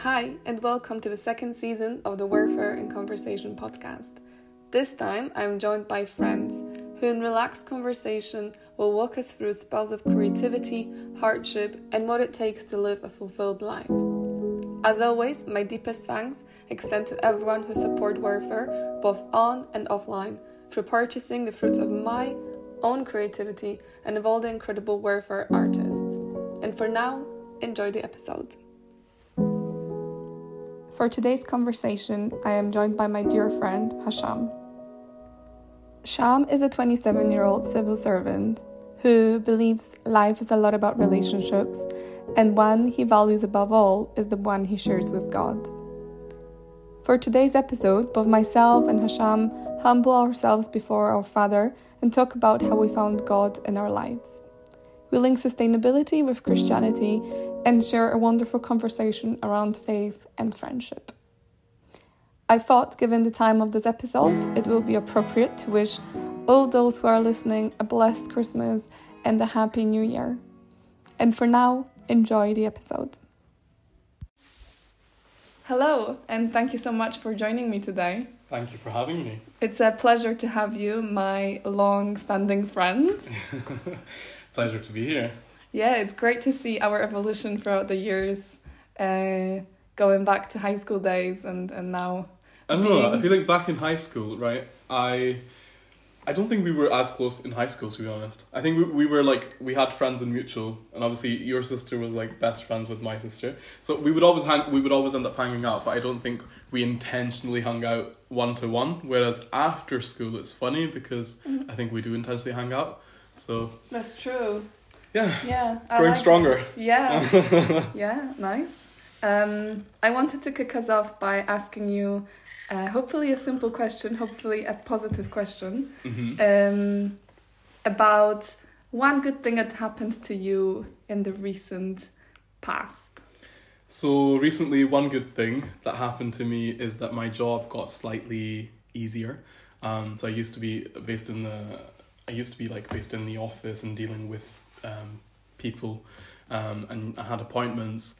Hi, and welcome to the second season of the Wearfer and Conversation podcast. This time, I'm joined by friends who, in relaxed conversation, will walk us through spells of creativity, hardship, and what it takes to live a fulfilled life. As always, my deepest thanks extend to everyone who support Wearfer, both on and offline, for purchasing the fruits of my own creativity and of all the incredible Wearfer artists. And for now, enjoy the episode. For today's conversation, I am joined by my dear friend Hasham. Sham is a 27 year old civil servant who believes life is a lot about relationships, and one he values above all is the one he shares with God. For today's episode, both myself and Hasham humble ourselves before our Father and talk about how we found God in our lives. We link sustainability with Christianity and share a wonderful conversation around faith and friendship. I thought, given the time of this episode, it will be appropriate to wish all those who are listening a blessed Christmas and a happy new year. And for now, enjoy the episode. Hello, and thank you so much for joining me today. Thank you for having me. It's a pleasure to have you, my long standing friend. Pleasure to be here. Yeah, it's great to see our evolution throughout the years, uh, going back to high school days and, and now. I don't know. I feel like back in high school, right? I, I don't think we were as close in high school, to be honest. I think we, we were like we had friends in mutual, and obviously your sister was like best friends with my sister. So we would always hang. We would always end up hanging out, but I don't think we intentionally hung out one to one. Whereas after school, it's funny because Mm-hmm. I think we do intentionally hang out. So That's true. Yeah, Yeah. Growing like- stronger. Yeah. yeah, nice. Um, I wanted to kick us off by asking you, uh, hopefully a simple question, hopefully a positive question, hmm um, about one good thing that happened to you in the recent past. So recently, one good thing that happened to me is that my job got slightly easier. Um, so I used to be based in the, I used to be like based in the office and dealing with um, people, um, and I had appointments.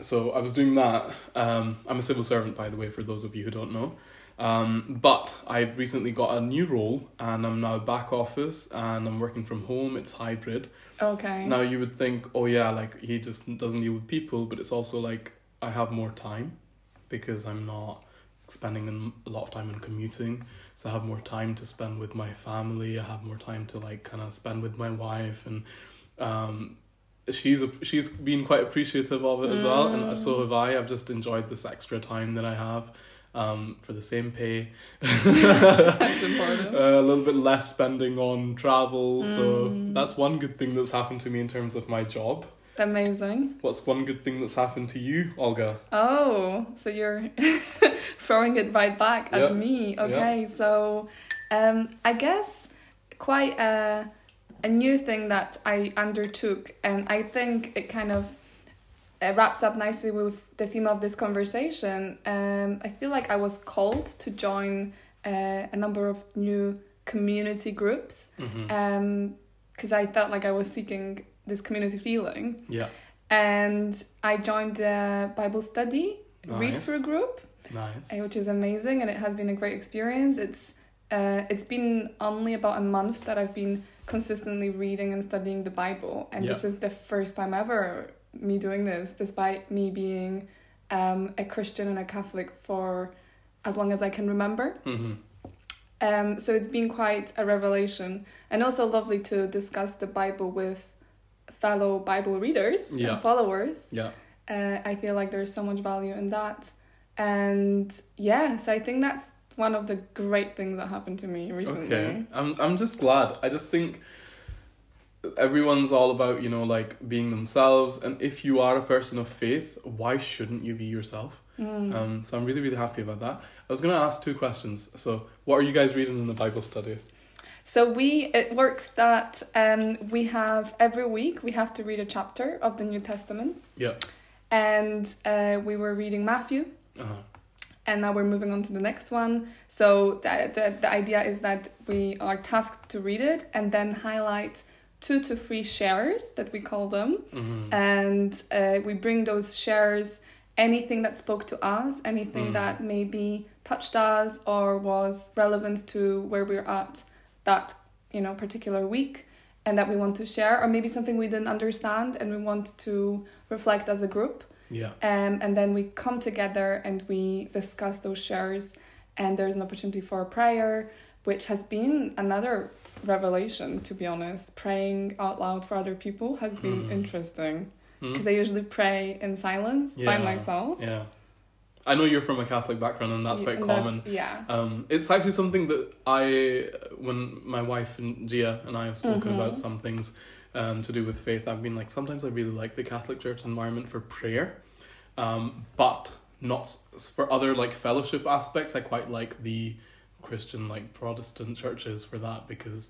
So I was doing that. Um, I'm a civil servant, by the way, for those of you who don't know. Um, but I recently got a new role, and I'm now back office, and I'm working from home. It's hybrid. Okay. Now you would think, oh yeah, like he just doesn't deal with people, but it's also like I have more time because I'm not spending a lot of time in commuting. So I have more time to spend with my family. I have more time to like kind of spend with my wife, and um, she's a, she's been quite appreciative of it as well, and so have I. I've just enjoyed this extra time that I have. Um, for the same pay, That's important. a little bit less spending on travel. So Mm. that's one good thing that's happened to me in terms of my job. Amazing. What's one good thing that's happened to you, Olga? Oh, so you're throwing it right back at Yeah. me. Okay, so um, I guess quite a, a new thing that I undertook, and I think it kind of uh, wraps up nicely with the theme of this conversation. Um, I feel like I was called to join uh, a number of new community groups Mm-hmm. because I felt like I was seeking this community feeling yeah, and I joined the Bible study read Nice. through group, nice. uh, which is amazing, and it has been a great experience. It's uh, it's been only about a month that I've been consistently reading and studying the Bible, and this is the first time ever me doing this, despite me being um, a Christian and a Catholic for as long as I can remember. Mm-hmm. Um, so it's been quite a revelation, and also lovely to discuss the Bible with fellow Bible readers Yeah. and followers. Yeah, Uh, I feel like there's so much value in that. And yeah, so I think that's one of the great things that happened to me recently. okay. I'm I'm just glad. I just think everyone's all about you know like being themselves, and if you are a person of faith, why shouldn't you be yourself? Mm. Um, so I'm really really happy about that. I was gonna ask two questions. So what are you guys reading in the Bible study? So we it works that um, we have every week we have to read a chapter of the New Testament, Yeah. and uh, we were reading Matthew, Uh-huh. And now we're moving on to the next one. So the, the, the idea is that we are tasked to read it and then highlight two to three shares that we call them, Mhm. and uh, we bring those shares anything that spoke to us, anything Mm. that maybe touched us or was relevant to where we're at that you know particular week and that we want to share or maybe something we didn't understand and we want to reflect as a group Yeah. um, and then we come together and we discuss those shares and there's an opportunity for a prayer which has been another revelation to be honest praying out loud for other people has been Mm. interesting Hmm? because i usually pray in silence by myself Yeah. I know you're from a Catholic background, and that's quite and common. yeah Um, it's actually something that I, when my wife and Gia and I have spoken Mhm. about some things um, to do with faith, I've been like, sometimes I really like the Catholic Church environment for prayer, um, but not for other like fellowship aspects. I quite like the Christian like Protestant churches for that because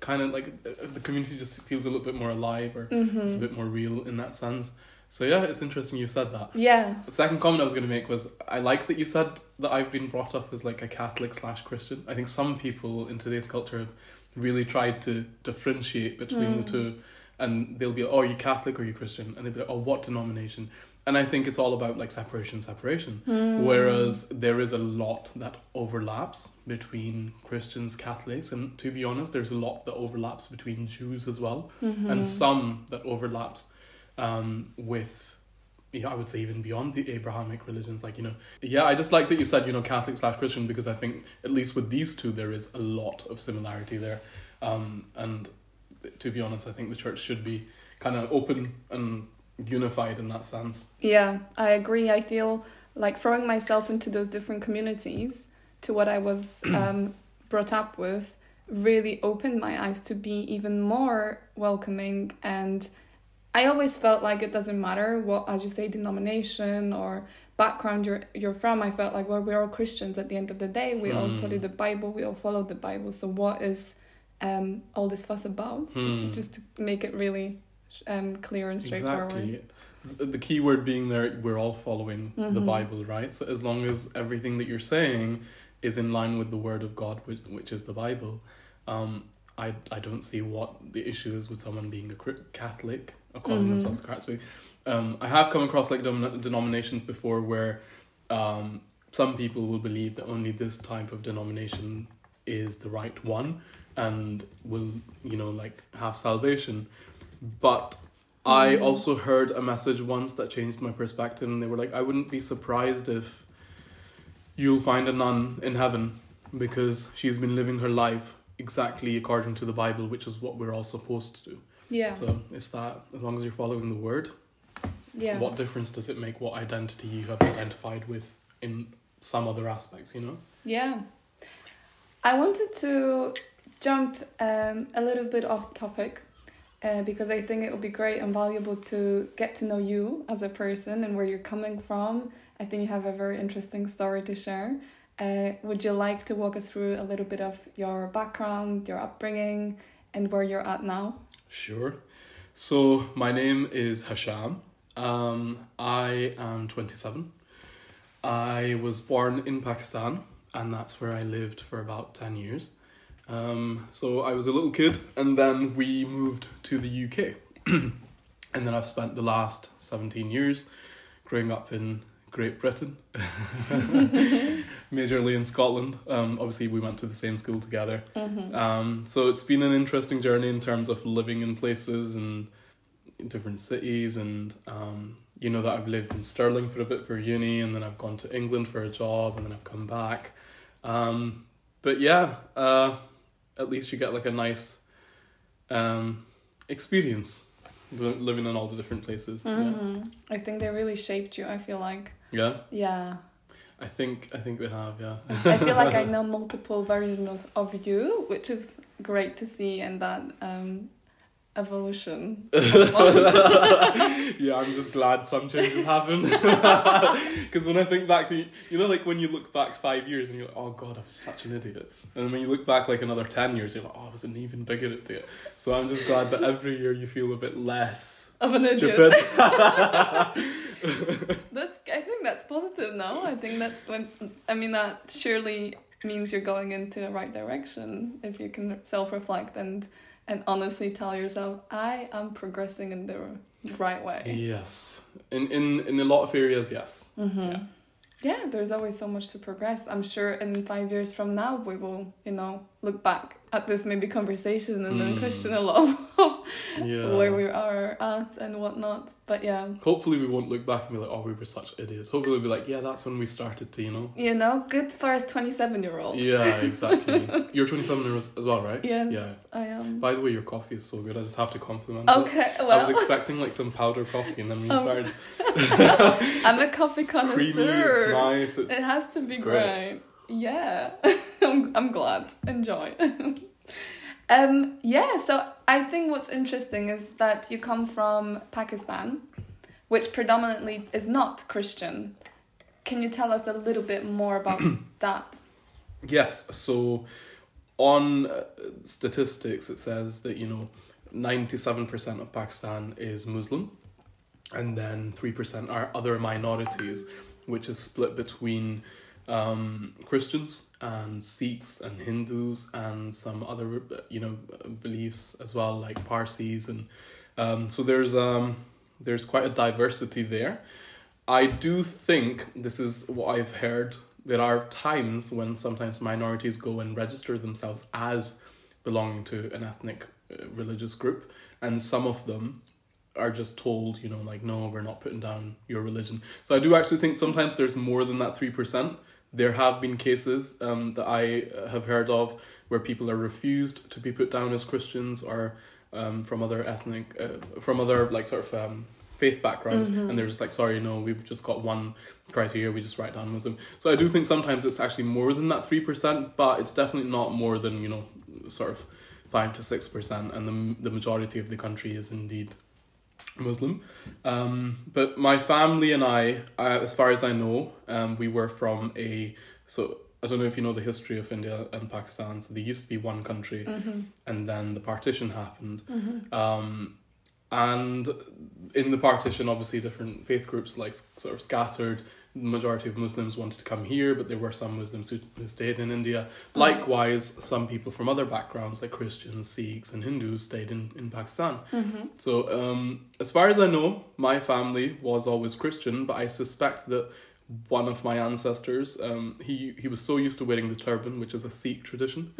kind of like uh, the community just feels a little bit more alive or it's a bit more real in that sense. So yeah, it's interesting you said that. yeah The second comment I was going to make was I like that you said that I've been brought up as like a Catholic slash Christian. I think some people in today's culture have really tried to differentiate between the Mm. two, and they'll be, oh, are you Catholic or are you Christian? And they'll be like, oh, what denomination? And I think it's all about like separation, separation. Hmm. Whereas there is a lot that overlaps between Christians, Catholics, and to be honest, there's a lot that overlaps between Jews as well Mhm. and some that overlaps um, with yeah, I would say even beyond the Abrahamic religions, like you know, yeah, I just like that you said you know Catholic slash Christian because I think at least with these two there is a lot of similarity there, um, and to be honest, I think the church should be kind of open and unified in that sense. Yeah, I agree. I feel like throwing myself into those different communities to what I was um, brought up with really opened my eyes to be even more welcoming. And I always felt like it doesn't matter what, as you say, denomination or background you're you're from. I felt like well, we're all Christians at the end of the day. We all Hmm. study the Bible. We all follow the Bible. So what is um, all this fuss about? Hmm. Just to make it really um, clear and straightforward. Exactly. The key word being there, we're all following the Mhm. Bible, right? So as long as everything that you're saying is in line with the Word of God, which, which is the Bible, um, I I don't see what the issue is with someone being a Catholic or calling Mhm. themselves Catholic. Um, I have come across like denom- denominations before where um, some people will believe that only this type of denomination is the right one and will you know like have salvation but i Mm. also heard a message once that changed my perspective and they were like i wouldn't be surprised if you'll find a nun in heaven because she's been living her life exactly according to the bible which is what we're all supposed to do Yeah. so it's that as long as you're following the word yeah. what difference does it make what identity you have identified with in some other aspects you know Yeah. I wanted to jump um, a little bit off topic uh, because I think it would be great and valuable to get to know you as a person and where you're coming from. I think you have a very interesting story to share. Uh, would you like to walk us through a little bit of your background, your upbringing, and where you're at now? Sure. So my name is Hasham. Um, I am 27. I was born in Pakistan, and that's where I lived for about 10 years. Um, so I was a little kid, and then we moved to the UK. and then I've spent the last 17 years growing up in Great Britain, majorly in Scotland. Um, obviously, we went to the same school together. Mm-hmm. Um, so it's been an interesting journey in terms of living in places and in different cities, and um, you know that I've lived in Stirling for a bit for uni, and then I've gone to England for a job, and then I've come back. Um, but yeah, uh, at least you get like a nice um, experience living in all the different places. Mm-hmm. I think they really shaped you. I feel like, Yeah, yeah. I think I think we have. Yeah. I feel like I know multiple versions of you, which is great to see, and that um, evolution. yeah, I'm just glad some changes happened. Because when I think back to, you know, like when you look back five years and you're like, oh god, I was such an idiot. And then when you look back like another 10 years, you're like, oh, I was an even bigger idiot. So I'm just glad that every year you feel a bit less Of an idiot. That's. I think that's positive now. I think that's when. I mean, that surely means you're going into the right direction if you can self-reflect and and honestly tell yourself, I am progressing in the right way. Yes. In in in a lot of areas, yes. Mm-hmm. Yeah. Yeah. there's always so much to progress. I'm sure in five years from now we will, you know, look back at this maybe conversation and then Mm. question a lot of Yeah. where we are at and whatnot. But yeah, Hopefully we won't look back and be like, oh, we were such idiots. Hopefully we'll be like, yeah, that's when we started to, you know. you know, good for us 27 year olds. Yeah, exactly. You're 27 as as well, right? Yes, Yeah. I am. By the way, your coffee is so good. I just have to compliment it. Okay, I was expecting like some powder coffee, and then you Oh. started, I'm a coffee connoisseur. creamy, it's nice. It's It has to be great. great. Yeah, I'm, I'm glad. Enjoy. um, yeah, so I think what's interesting is that you come from Pakistan, which predominantly is not Christian. Can you tell us a little bit more about that? Yes. So, on uh, statistics, it says that you know, ninety-seven percent of Pakistan is Muslim, and then three percent are other minorities, which is split between um, Christians and Sikhs and Hindus and some other you know beliefs as well, like Parsis and um, so there's um there's quite a diversity there. I do think this is what I've heard. There are times when sometimes minorities go and register themselves as belonging to an ethnic uh, religious group, and some of them are just told, you know, like, no, we're not putting down your religion. So I do actually think sometimes there's more than that 3%. There have been cases um, that I uh, have heard of where people are refused to be put down as Christians or um, from other ethnic, uh, from other, like, sort of um, faith backgrounds, and they're just like, sorry, no, we've just got one criteria, we just write down Muslim. So I do think sometimes it's actually more than that 3%, but it's definitely not more than, you know, sort of 5 to 6%, and the, the majority of the country is indeed Muslim. Um, but my family and I, uh, as far as I know, um, we were from a so I don't know if you know the history of India and Pakistan. So they used to be one country, and then the partition happened. Um, and in the partition, obviously, different faith groups like sort of scattered. The majority of Muslims wanted to come here, but there were some Muslims who, who stayed in India. Likewise, some people from other backgrounds like Christians, Sikhs, and Hindus stayed in, in Pakistan. So, um, as far as I know, my family was always Christian, but I suspect that one of my ancestors, um, he he was so used to wearing the turban, which is a Sikh tradition.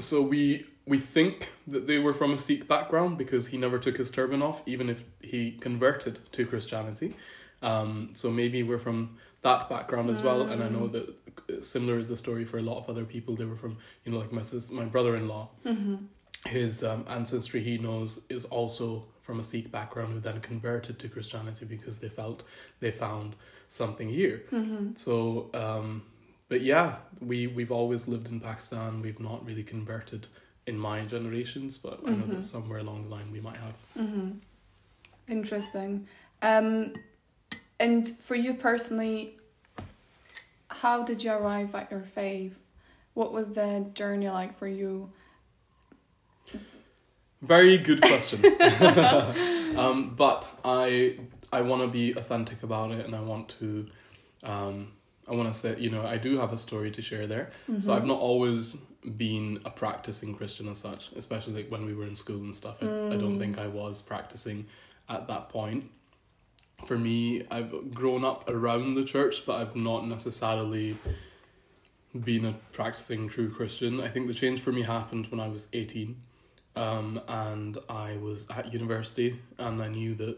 So we we think that they were from a Sikh background because he never took his turban off, even if he converted to Christianity. Um, so maybe we're from that background as well, and I know that uh, similar is the story for a lot of other people. They were from you know like my sis, my brother in law his um, ancestry he knows is also from a Sikh background who then converted to Christianity because they felt they found something here. So, um, but yeah, we we've always lived in Pakistan. We've not really converted in my generations, but I know that somewhere along the line we might have. Interesting. Um, and for you personally, how did you arrive at your faith? What was the journey like for you? Very good question. um, but I I want to be authentic about it, and I want to um, I want to say you know I do have a story to share there. So I've not always been a practicing Christian as such, especially like when we were in school and stuff. I, I don't think I was practicing at that point. For me, I've grown up around the church, but I've not necessarily been a practicing true Christian. I think the change for me happened when I was 18 um, and I was at university, and I knew that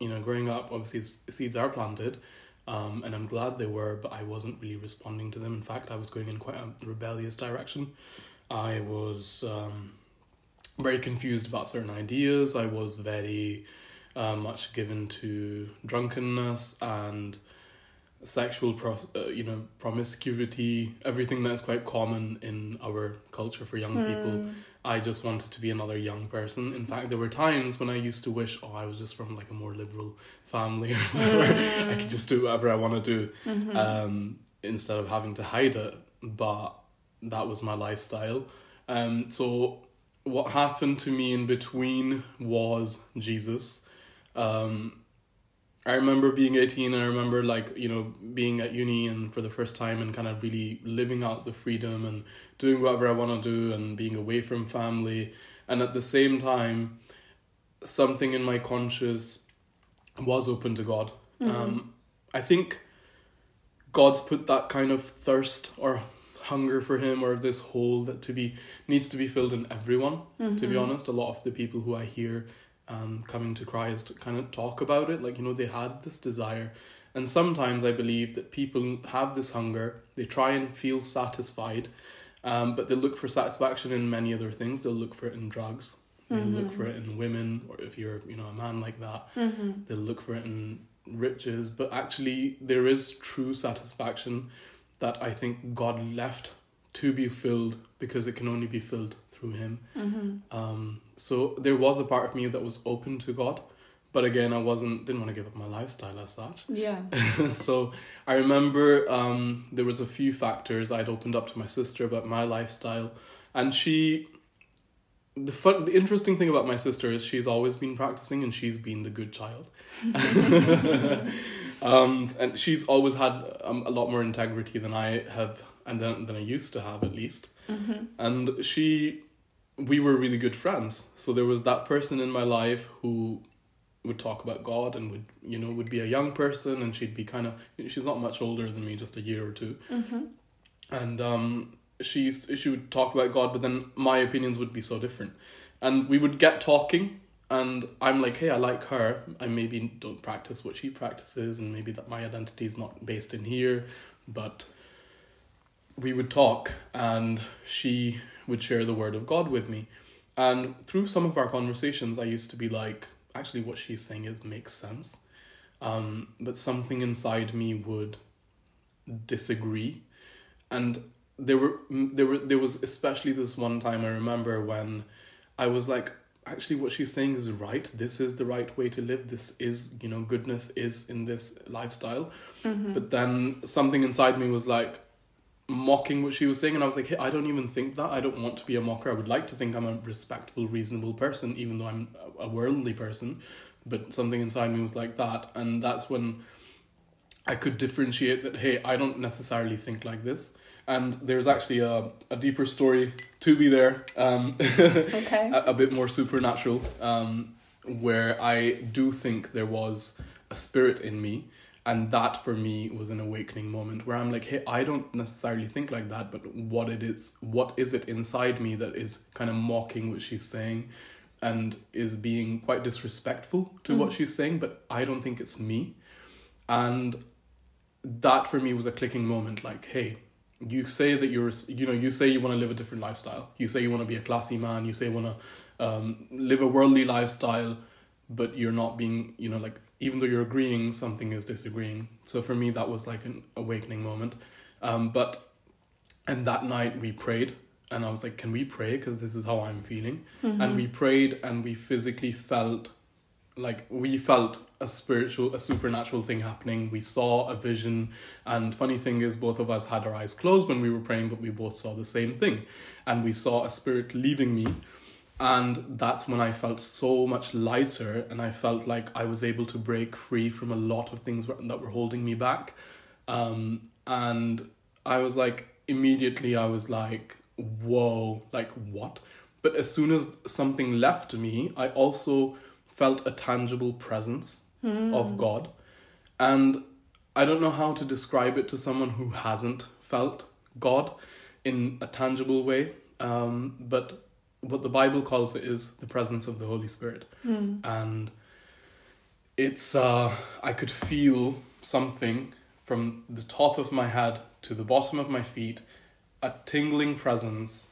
you know, growing up, obviously seeds are planted, um, and I'm glad they were, but I wasn't really responding to them. In fact, I was going in quite a rebellious direction. I was um, very confused about certain ideas. I was very uh, much given to drunkenness and sexual pro- uh, you know promiscuity everything that is quite common in our culture for young people I just wanted to be another young person. In fact, there were times when I used to wish, oh, I was just from like a more liberal family or whatever. I could just do whatever I want to do um, instead of having to hide it. But that was my lifestyle. Um, so what happened to me in between was Jesus. Um, I remember being 18 and I remember like, you know, being at uni and for the first time and kind of really living out the freedom and doing whatever I want to do and being away from family. And at the same time, something in my conscience was open to God. Mm-hmm. Um, I think God's put that kind of thirst or hunger for Him or this hole that to be needs to be filled in everyone. To be Mhm. honest, a lot of the people who I hear um, coming to Christ kind of talk about it, like you know they had this desire, and sometimes I believe that people have this hunger. They try and feel satisfied, um, but they look for satisfaction in many other things. They'll look for it in drugs. They'll look Mhm. for it in women, or if you're you know a man like that, Mhm. they'll look for it in riches. But actually, there is true satisfaction that I think God left to be filled because it can only be filled through Him. Mhm. Um, so there was a part of me that was open to God, but again, I wasn't didn't want to give up my lifestyle as such. Yeah. so I remember um, there was a few factors I'd opened up to my sister about my lifestyle, and she. The fun, the interesting thing about my sister is she's always been practicing and she's been the good child, um, and she's always had um, a lot more integrity than I have and than than I used to have at least. Mhm. And she, we were really good friends. So there was that person in my life who would talk about God and would, you know, would be a young person and she'd be kind of, she's not much older than me, just a year or two. Mhm. And um, she's, she would talk about God, but then my opinions would be so different. And we would get talking and I'm like, hey, I like her. I maybe don't practice what she practices and maybe that my identity is not based in here, but we would talk and she would share the word of God with me. And through some of our conversations, I used to be like, actually, what she's saying is makes sense. Um, but something inside me would disagree. And there were there were there was especially this one time I remember when I was like, actually, what she's saying is right. This is the right way to live. This is you know goodness is in this lifestyle. Mhm. But then something inside me was like mocking what she was saying, and I was like, hey, I don't even think that. I don't want to be a mocker. I would like to think I'm a respectful, reasonable person, even though I'm a worldly person. But something inside me was like that, and that's when I could differentiate that. Hey, I don't necessarily think like this. And there's actually a, a deeper story to be there, um, Okay. a, a bit more supernatural, um, where I do think there was a spirit in me and that for me was an awakening moment where i'm like hey i don't necessarily think like that but what it is what is it inside me that is kind of mocking what she's saying and is being quite disrespectful to what Mm. she's saying but i don't think it's me. And that for me was a clicking moment like hey you say that you're you know you say you want to live a different lifestyle. You say you want to be a classy man. You say you want to um, live a worldly lifestyle but you're not being you know like even though you're agreeing something is disagreeing. So for me that was like an awakening moment. Um, but and that night we prayed and i was like can we pray? Because this is how i'm feeling. Mhm. and we prayed and we physically felt like we felt a spiritual a supernatural thing happening. We saw a vision and funny thing is both of us had our eyes closed when we were praying but we both saw the same thing. And we saw a spirit leaving me and that's when i felt so much lighter and i felt like i was able to break free from a lot of things that were holding me back um, and i was like immediately i was like whoa like what but as soon as something left me i also felt a tangible presence Mm. of God. And I don't know how to describe it to someone who hasn't felt God in a tangible way. Um, but what the Bible calls it is the presence of the Holy Spirit. Mm. And it's, uh, I could feel something from the top of my head to the bottom of my feet, a tingling presence.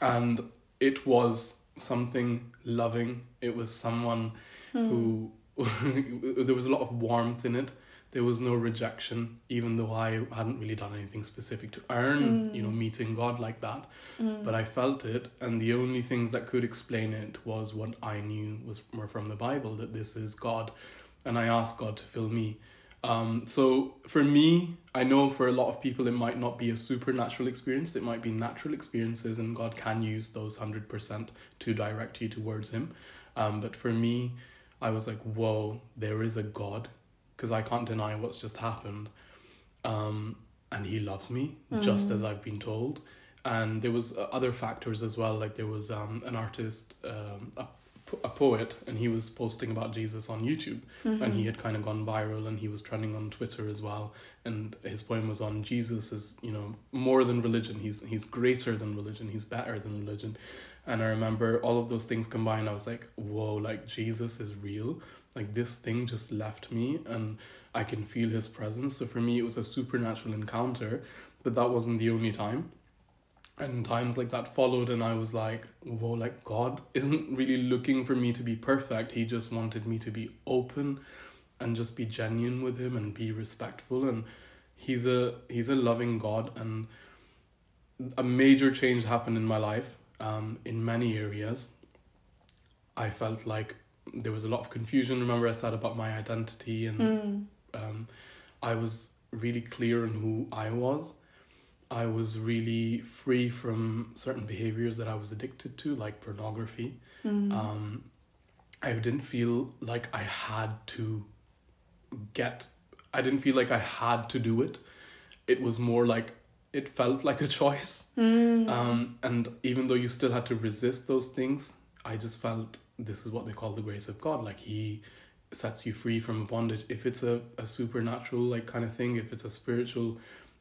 And it was something loving. It was someone Mm. who there was a lot of warmth in it. There was no rejection, even though I hadn't really done anything specific to earn, Mm. you know, meeting God like that. Mm. But I felt it, and the only things that could explain it was what I knew was were from the Bible that this is God, and I asked God to fill me. Um, so for me, I know for a lot of people it might not be a supernatural experience. It might be natural experiences, and God can use those hundred percent to direct you towards Him. Um, but for me, I was like, whoa, there is a God, because I can't deny what's just happened. Um, and He loves me just Mm. as I've been told. And there was uh, other factors as well, like there was um, an artist, um, a a poet and he was posting about Jesus on YouTube Mm-hmm. and he had kind of gone viral and he was trending on Twitter as well and his poem was on Jesus is you know more than religion he's he's greater than religion he's better than religion and I remember all of those things combined I was like whoa like Jesus is real like this thing just left me and I can feel his presence. So for me it was a supernatural encounter but that wasn't the only time. And times like that followed and i was like whoa like god isn't really looking for me to be perfect. He just wanted me to be open and just be genuine with him and be respectful. And he's a he's a loving god. And a major change happened in my life um, in many areas. I felt like there was a lot of confusion remember i said about my identity and Mm. um, I was really clear on who I was. I was really free from certain behaviors that I was addicted to, like pornography. Mm. Um, I didn't feel like I had to get, I didn't feel like I had to do it. It was more like it felt like a choice. Mm. Um, and even though you still had to resist those things, I just felt this is what they call the grace of God. Like He sets you free from bondage. If it's a, a supernatural like kind of thing, if it's a spiritual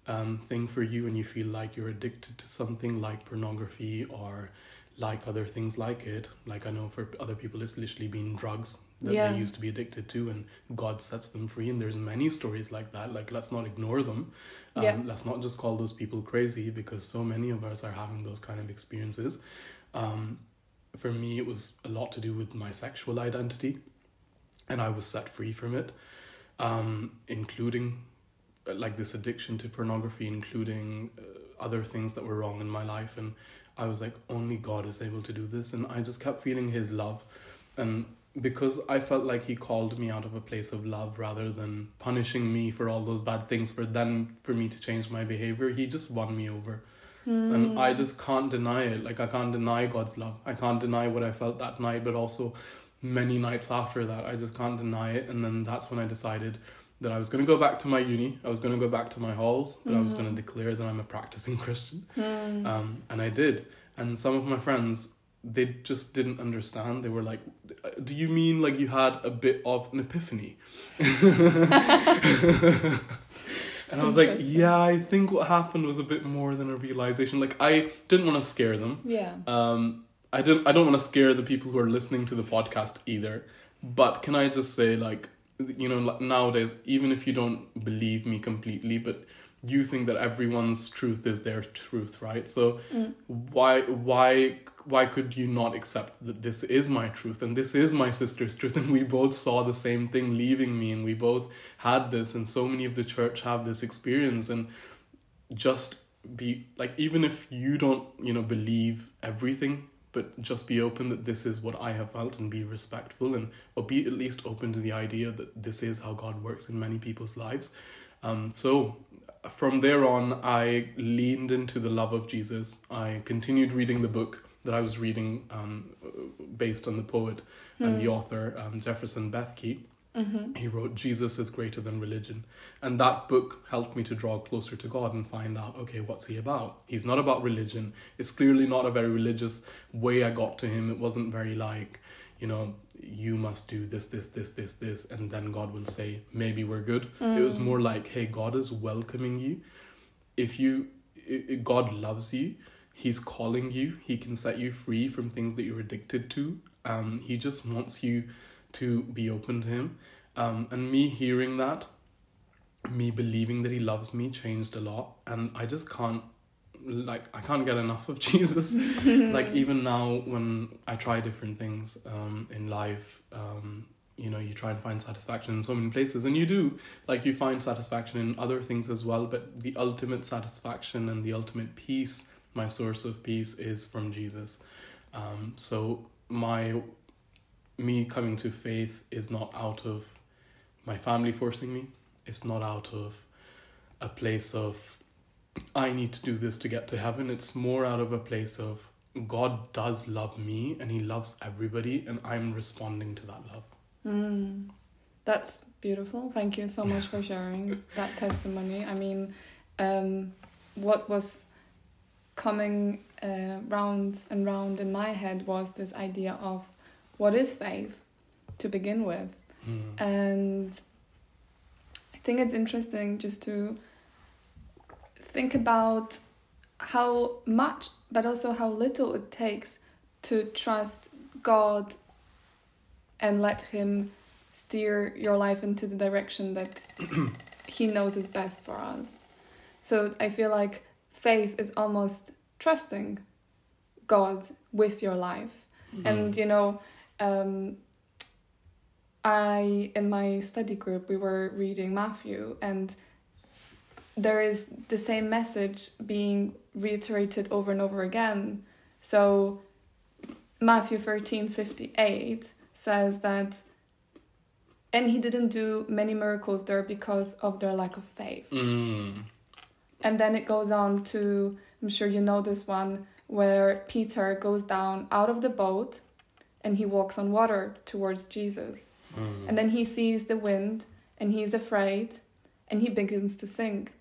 um, thing for you and you feel like you're addicted to something like pornography or like other things like it, like I know for other people it's literally been drugs that Yeah. they used to be addicted to and God sets them free and there's many stories like that. Like let's not ignore them. Um, Yeah. Let's not just call those people crazy because so many of us are having those kind of experiences. Um, for me, it was a lot to do with my sexual identity, and I was set free from it, um, including uh, like this addiction to pornography, including uh, other things that were wrong in my life. And I was like, only God is able to do this. And I just kept feeling His love. And because I felt like He called me out of a place of love rather than punishing me for all those bad things, for then for me to change my behavior, He just won me over. Mm. And I just can't deny it. Like, I can't deny God's love. I can't deny what I felt that night, but also many nights after that. I just can't deny it. And then that's when I decided that I was going to go back to my uni. I was going to go back to my halls, but I was going to declare that I'm a practicing Christian. Mm. Um, and I did. And some of my friends, they just didn't understand. They were like, Do you mean like you had a bit of an epiphany? and I was like, Yeah, I think what happened was a bit more than a realization. Like, I didn't want to scare them. yeah. Um, I didn't. I don't want to scare the people who are listening to the podcast either. But can I just say, like, you know, nowadays, even if you don't believe me completely, but you think that everyone's truth is their truth, right? So Mm. why, why, why could you not accept that this is my truth and this is my sister's truth, and we both saw the same thing leaving me, and we both had this, and so many of the church have this experience, and just be like, even if you don't, you know, believe everything but just be open that this is what I have felt and be respectful and or be at least open to the idea that this is how God works in many people's lives. Um, so from there on, I leaned into the love of Jesus. I continued reading the book that I was reading um, based on the poet and the author um, Jefferson Bethke. Mm-hmm. He wrote Jesus is greater than religion. And that book helped me to draw closer to God and find out, okay, what's he about? He's not about religion. It's clearly not a very religious way I got to him. It wasn't very like, you know, you must do this, this, this, this, this, and then God will say, maybe we're good. It was more like, hey, God is welcoming you. If you, i- i- God loves you, He's calling you. He can set you free from things that you're addicted to. Um, he just wants you to be open to him. Um, and me hearing that, me believing that he loves me changed a lot. And I just can't, like, I can't get enough of Jesus. like, even now when I try different things um, in life, um, you know, you try and find satisfaction in so many places, and you do. Like, you find satisfaction in other things as well, but the ultimate satisfaction and the ultimate peace, my source of peace, is from Jesus. Um, so, my me coming to faith is not out of my family forcing me. It's not out of a place of I need to do this to get to heaven. It's more out of a place of God does love me and He loves everybody, and I'm responding to that love. Mm. That's beautiful. Thank you so much for sharing that testimony. I mean, um, what was coming uh, round and round in my head was this idea of what is faith to begin with. Mm. And I think it's interesting just to think about how much, but also how little it takes to trust God and let Him steer your life into the direction that He knows is best for us. So I feel like faith is almost trusting God with your life. Mm. And you know, um, I in my study group we were reading Matthew, and there is the same message being reiterated over and over again. So Matthew thirteen fifty eight says that, and he didn't do many miracles there because of their lack of faith. Mm. And then it goes on to, I'm sure you know this one, where Peter goes down out of the boat and he walks on water towards Jesus. Mm. And then he sees the wind and he's afraid and he begins to sink.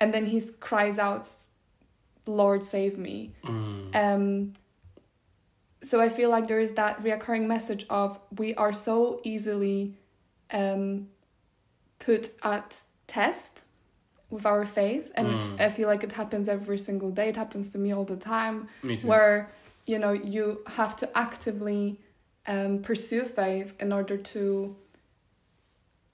And then he cries out, Lord, save me. Mm. Um, so I feel like there is that reoccurring message of we are so easily um, put at test with our faith, and Mm. I feel like it happens every single day. It happens to me all the time, where you know you have to actively um, pursue faith in order to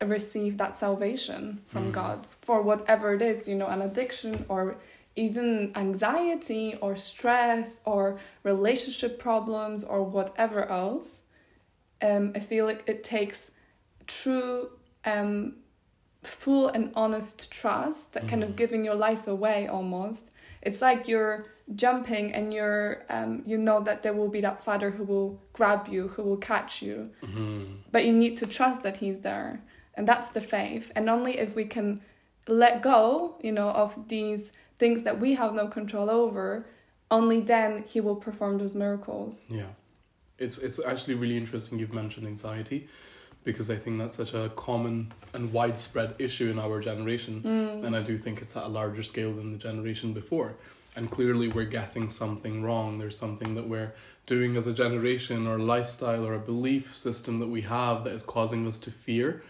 receive that salvation from Mm. God for whatever it is, you know, an addiction or even anxiety or stress or relationship problems or whatever else. Um, I feel like it takes true, um, full and honest trust, that kind of Mm. giving your life away almost. It's like you're jumping and you're, um, you know that there will be that father who will grab you, who will catch you Mhm. but you need to trust that he's there and that's the faith and only if we can let go you know of these things that we have no control over only then he will perform those miracles Yeah, it's it's actually really interesting you've mentioned anxiety, because I think that's such a common and widespread issue in our generation, Mm. and I do think it's at a larger scale than the generation before. And clearly, we're getting something wrong. There's something that we're doing as a generation, or lifestyle, or a belief system that we have that is causing us to fear.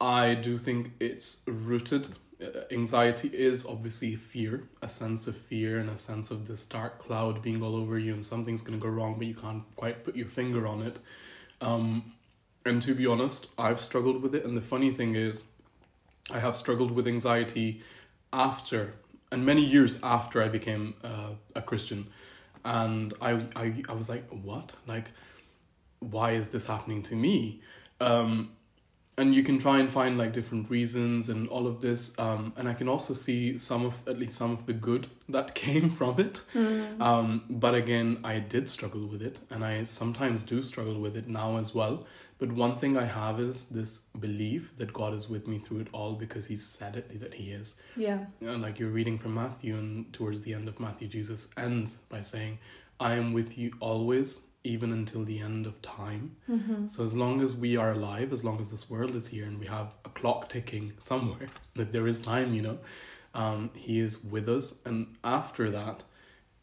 I do think it's rooted. uh, Anxiety is obviously fear, a sense of fear and a sense of this dark cloud being all over you, and something's going to go wrong, but you can't quite put your finger on it. Um, and to be honest, I've struggled with it. And the funny thing is, I have struggled with anxiety after, and many years after I became uh, a Christian. And I, I, I was like, what? Like, why is this happening to me? Um, and you can try and find like different reasons and all of this. Um, and I can also see some of, at least some of the good that came from it. Mm. Um, but again, I did struggle with it, and I sometimes do struggle with it now as well. But one thing I have is this belief that God is with me through it all because he said it that He is. yeah You know, like you're reading from Matthew, and towards the end of Matthew, Jesus ends by saying, I am with you always, even until the end of time. mm-hmm. So as long as we are alive, as long as this world is here, and we have a clock ticking somewhere, that there is time, you know, um, He is with us. And after that,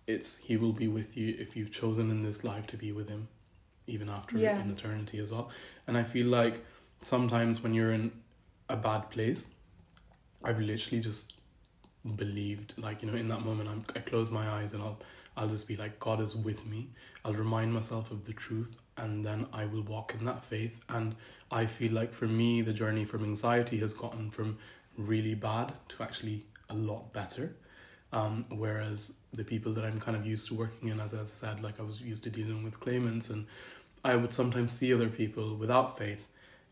it's He will be with you if you've chosen in this life to be with Him, even after Yeah. in eternity as well. And I feel like sometimes when you're in a bad place, I've literally just believed, like you know, in that moment, I'm, I close my eyes and I'll I'll just be like, God is with me. I'll remind myself of the truth, and then I will walk in that faith. And I feel like for me, the journey from anxiety has gotten from really bad to actually a lot better. Um, whereas the people that I'm kind of used to working in, as, as I said, like I was used to dealing with claimants, and I would sometimes see other people without faith,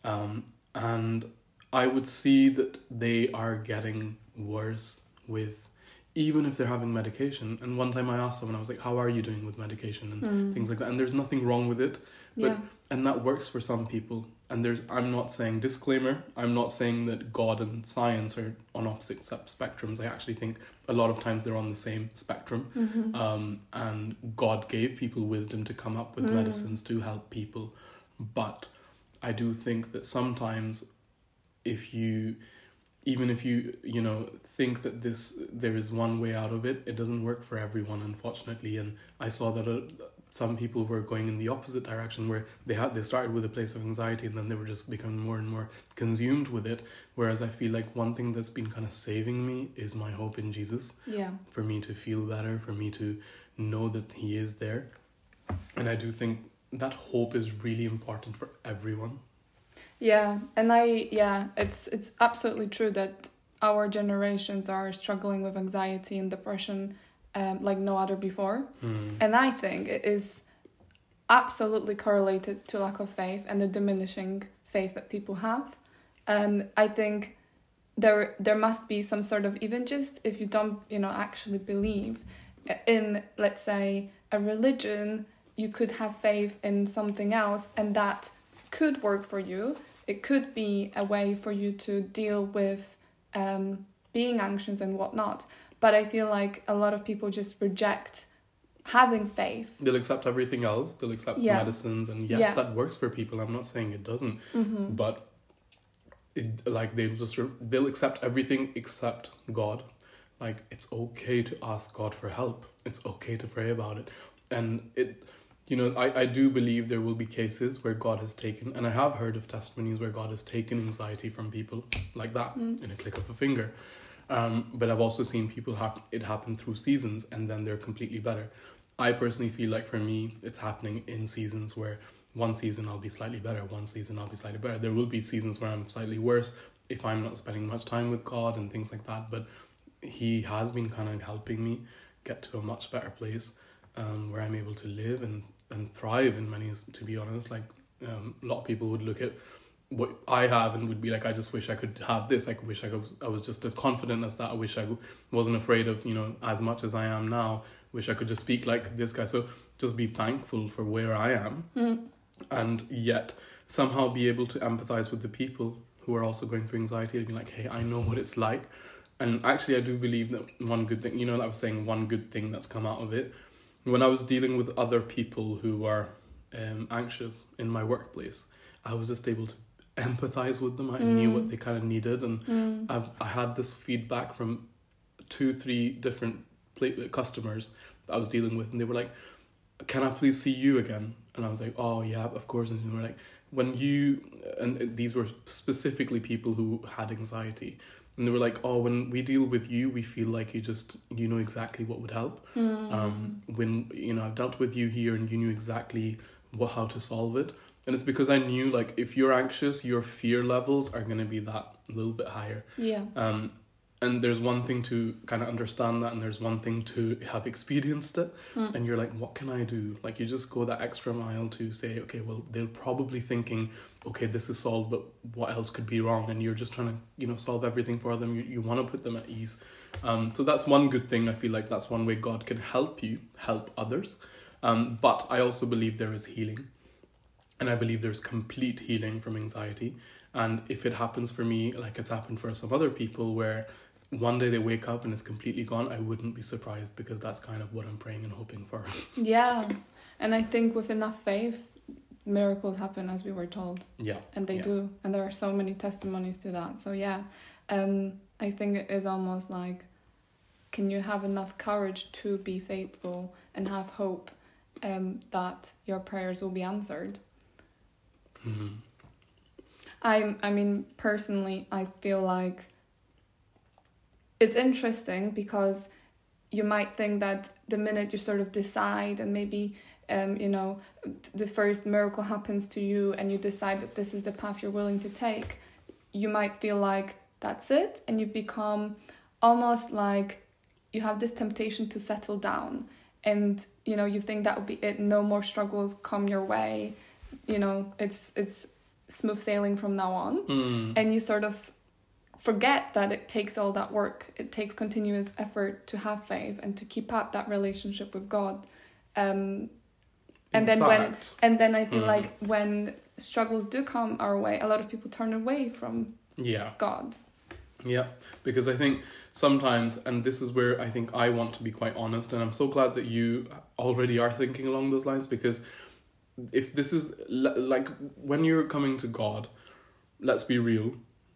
um, and I would see that they are getting worse with, even if they're having medication. And one time I asked someone, I was like, "How are you doing with medication?" and Mm. things like that. And there's nothing wrong with it, but- yeah and that works for some people and there's i'm not saying disclaimer i'm not saying that god and science are on opposite spectrums i actually think a lot of times they're on the same spectrum mm-hmm. um, and god gave people wisdom to come up with Mm. medicines to help people but i do think that sometimes if you even if you you know think that this there is one way out of it it doesn't work for everyone unfortunately. And i saw that uh, some people were going in the opposite direction where they had they started with a place of anxiety and then they were just becoming more and more consumed with it. Whereas i feel like one thing that's been kind of saving me is my hope in jesus. Yeah. for me to feel better for me to know that he is there. And i do think that hope is really important for everyone Yeah, and I yeah, it's it's absolutely true that our generations are struggling with anxiety and depression um, like no other before. Hmm. And I think it is absolutely correlated to lack of faith and the diminishing faith that people have. And I think there there must be some sort of even just if you don't, you know, actually believe in let's say a religion, you could have faith in something else and that could work for you. It could be a way for you to deal with um, being anxious and whatnot. But I feel like a lot of people just reject having faith. they'll accept everything else they'll accept Yeah. medicines and yes Yeah. that works for people i'm not saying it doesn't Mm-hmm. but it, like they'll just they'll accept everything except god like it's okay to ask god for help it's okay to pray about it and it you know i i do believe there will be cases where god has taken and i have heard of testimonies where god has taken anxiety from people like that Mm. in a click of a finger um, but i've also seen people have it happen through seasons and then they're completely better i personally feel like for me it's happening in seasons where one season I'll be slightly better, one season I'll be slightly better. There will be seasons where I'm slightly worse if I'm not spending much time with God and things like that. But He has been kind of helping me get to a much better place um, where I'm able to live and, and thrive in many, to be honest. Like um, a lot of people would look at what I have and would be like, I just wish I could have this. I wish I was, I was just as confident as that. I wish I wasn't afraid of, you know, as much as I am now. Wish I could just speak like this guy. So just be thankful for where I am Mm. and yet somehow be able to empathize with the people who are also going through anxiety and be like, hey, I know what it's like. And actually, I do believe that one good thing, you know, I was saying one good thing that's come out of it. When I was dealing with other people who were um, anxious in my workplace, I was just able to empathize with them. I knew Mm. what they kind of needed, and Mm. I've, I had this feedback from two, three different customers that I was dealing with, and they were like, "Can I please see you again?" And I was like, "Oh yeah, of course." And they were like, "When you," and these were specifically people who had anxiety, and they were like, "Oh, when we deal with you, we feel like you just you know exactly what would help. Mm. Um, when you know I've dealt with you here, and you knew exactly what how to solve it." And it's because I knew like if you're anxious, your fear levels are gonna be that little bit higher. yeah. Um, and there's one thing to kind of understand that, and there's one thing to have experienced it. Mm. And you're like, what can I do? Like, you just go that extra mile to say, okay, well, they're probably thinking, okay, this is solved, but what else could be wrong? And you're just trying to, you know, solve everything for them. You, you want to put them at ease. Um, so that's one good thing. I feel like that's one way God can help you help others. Um, but I also believe there is healing. And I believe there's complete healing from anxiety. And if it happens for me, like it's happened for some other people, where one day they wake up and it's completely gone, I wouldn't be surprised because that's kind of what I'm praying and hoping for. Yeah. And I think with enough faith, miracles happen as we were told. Yeah. And they Yeah. do. And there are so many testimonies to that. So yeah. Um I think it is almost like can you have enough courage to be faithful and have hope um that your prayers will be answered? hmm I I mean personally I feel like it's interesting because you might think that the minute you sort of decide and maybe um you know the first miracle happens to you and you decide that this is the path you're willing to take you might feel like that's it and you become almost like you have this temptation to settle down. And you know you think that would be it no more struggles come your way. You know it's it's smooth sailing from now on. Mm. and you sort of forget that it takes all that work. It takes continuous effort to have faith and to keep up that relationship with god. Um and In then when- and then i feel Mhm. like when struggles do come our way a lot of people turn away from yeah, god. Yeah, because I think sometimes, and this is where I think I want to be quite honest, and I'm so glad that you already are thinking along those lines because if this is like when you're coming to God, let's be real.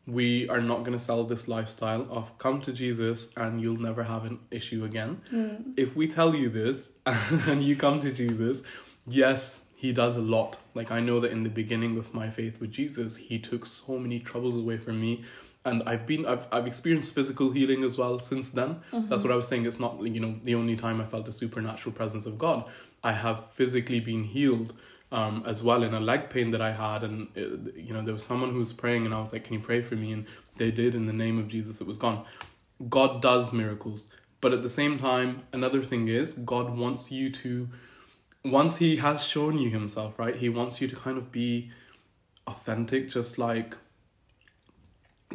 We are not going to sell this lifestyle of come to Jesus and you'll never have an issue again. Mm. if we tell you this and you come to Jesus yes, he does a lot. Like I know that in the beginning of my faith with Jesus, he took so many troubles away from me. And I've been I've I've experienced physical healing as well since then. That's what I was saying. It's not you know the only time I felt a supernatural presence of God. I have physically been healed um, as well in a leg pain that I had, and uh, you know there was someone who was praying, and I was like, "Can you pray for me?" And they did in the name of Jesus. It was gone. God does miracles, but at the same time, another thing is God wants you to once he has shown you himself, right? He wants you to kind of be authentic, just like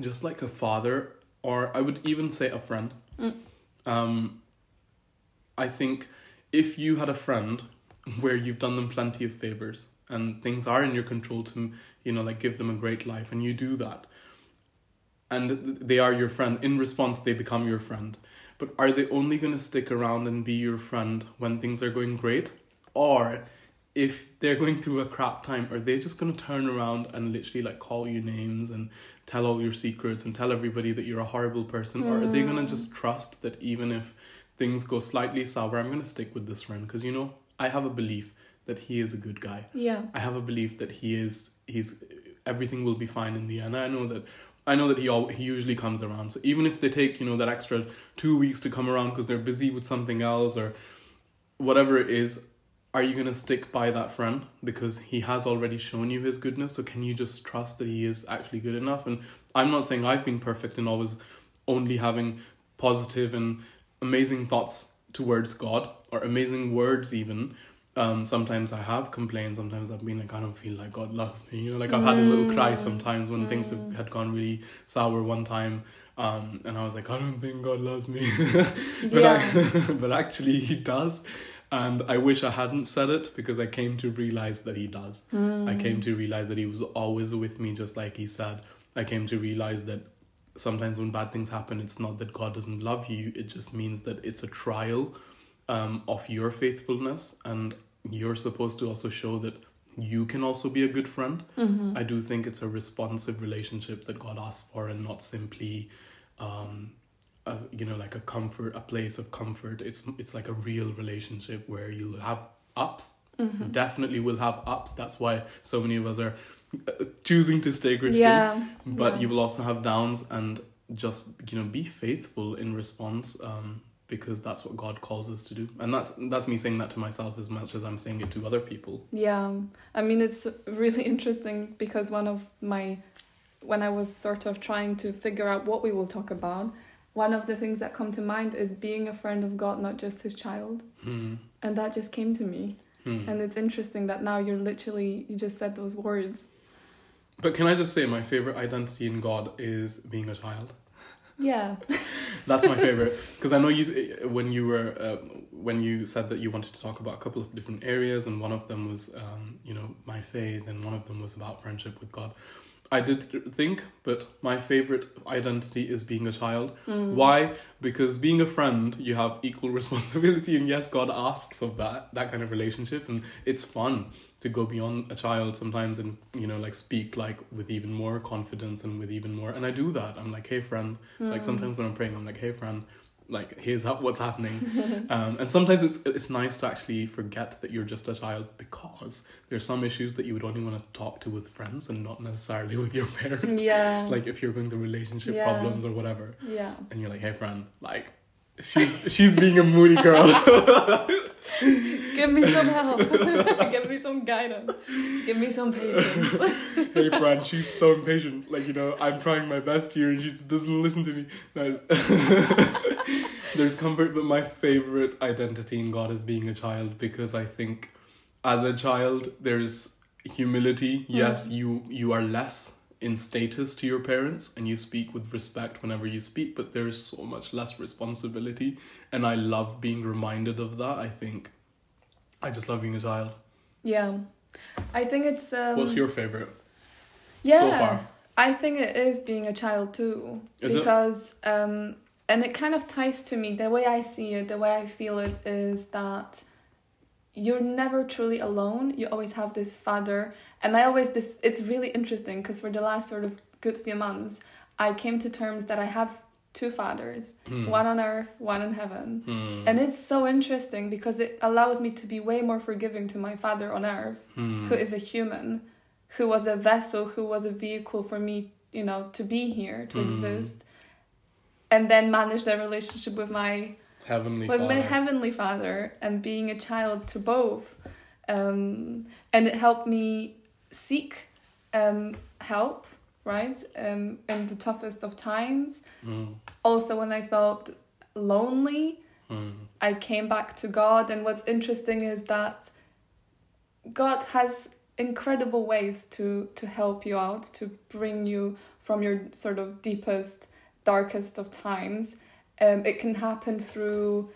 just like a father, or I would even say a friend. Um, I think if you had a friend where you've done them plenty of favors and things are in your control to, you know, like give them a great life, and you do that, and they are your friend. In response, they become your friend. But are they only going to stick around and be your friend when things are going great? Or if they're going through a crap time, are they just going to turn around and literally like call you names and tell all your secrets and tell everybody that you're a horrible person? Or are they going to mm. just trust that even if things go slightly sour, I'm going to stick with this friend? Because, you know, I have a belief that he is a good guy. Yeah. I have a belief that he is he's everything will be fine in the end. I know that I know that he all he usually comes around. So even if they take you know that extra two weeks to come around because they're busy with something else or whatever it is, are you gonna stick by that friend because he has already shown you his goodness? So can you just trust that he is actually good enough? And I'm not saying I've been perfect and always only having positive and amazing thoughts towards God or amazing words even. Um, sometimes I have complained. Sometimes I've been like, I don't feel like God loves me. You know, like I've had a little cry sometimes when things have, had gone really sour one time. Um, and I was like, I don't think God loves me, but I, but actually He does. And I wish I hadn't said it because I came to realize that He does. I came to realize that He was always with me, just like He said. I came to realize that sometimes when bad things happen, it's not that God doesn't love you. It just means that it's a trial um, of your faithfulness, and you're supposed to also show that you can also be a good friend. I do think it's a responsive relationship that God asks for, and not simply, um, a, you know, like a comfort, a place of comfort. It's it's like a real relationship where you'll have ups. Definitely will have ups. That's why so many of us are uh, choosing to stay Christian Yeah. but yeah. you will also have downs and just you know be faithful in response um because that's what god calls us to do and that's that's me saying that to myself as much as i'm saying it to other people Yeah, I mean it's really interesting because one of my when I was sort of trying to figure out what we will talk about, one of the things that come to mind is being a friend of God, not just his child. hmm. And that just came to me. Hmm. And it's interesting that now you're literally you just said those words. but can i just say my favorite identity in god is being a child Yeah. that's my favorite because i know you when you were uh, when you said that you wanted to talk about a couple of different areas and one of them was um, you know my faith and one of them was about friendship with god I did think, but my favorite identity is being a child. Mm. Why? Because being a friend, you have equal responsibility, and yes, God asks of that that kind of relationship, and it's fun to go beyond a child sometimes and you know like speak like with even more confidence and with even more. And I do that. I'm like, hey friend. Like sometimes when I'm praying, I'm like, hey friend. Like here's what's happening, um, and sometimes it's it's nice to actually forget that you're just a child because there's some issues that you would only want to talk to with friends and not necessarily with your parents Yeah. like if you're going through relationship Yeah. problems or whatever yeah. and you're like hey friend like she's she's being a moody girl Give me some help. Give me some guidance. Give me some patience. hey Fran, she's so impatient like you know i'm trying my best here and she just doesn't listen to me no. there's comfort but my favorite identity in god is being a child because i think as a child there's humility yes mm. you you are less in status to your parents and you speak with respect whenever you speak but there's so much less responsibility and i love being reminded of that i think i just love being a child Yeah. I think it's um what's your favorite yeah. so far I think it is being a child too. Is it? because um and it kind of ties to me the way I see it, the way I feel it is that you're never truly alone. You always have this father and I always this it's really interesting because for the last sort of good few months I came to terms that I have two fathers, Hmm. one on earth, one in heaven. Hmm. And it's so interesting because it allows me to be way more forgiving to my father on earth, Hmm. who is a human, who was a vessel, who was a vehicle for me, you know, to be here, to Mm. exist. And then manage that relationship with my Heavenly with my heavenly father and being a child to both. Um, and it helped me seek um, help, right? Um, in the toughest of times. Hmm. Also, when I felt lonely, Hmm. I came back to God. And what's interesting is that God has incredible ways to to help you out, to bring you from your sort of deepest, darkest of times. Um, it can happen through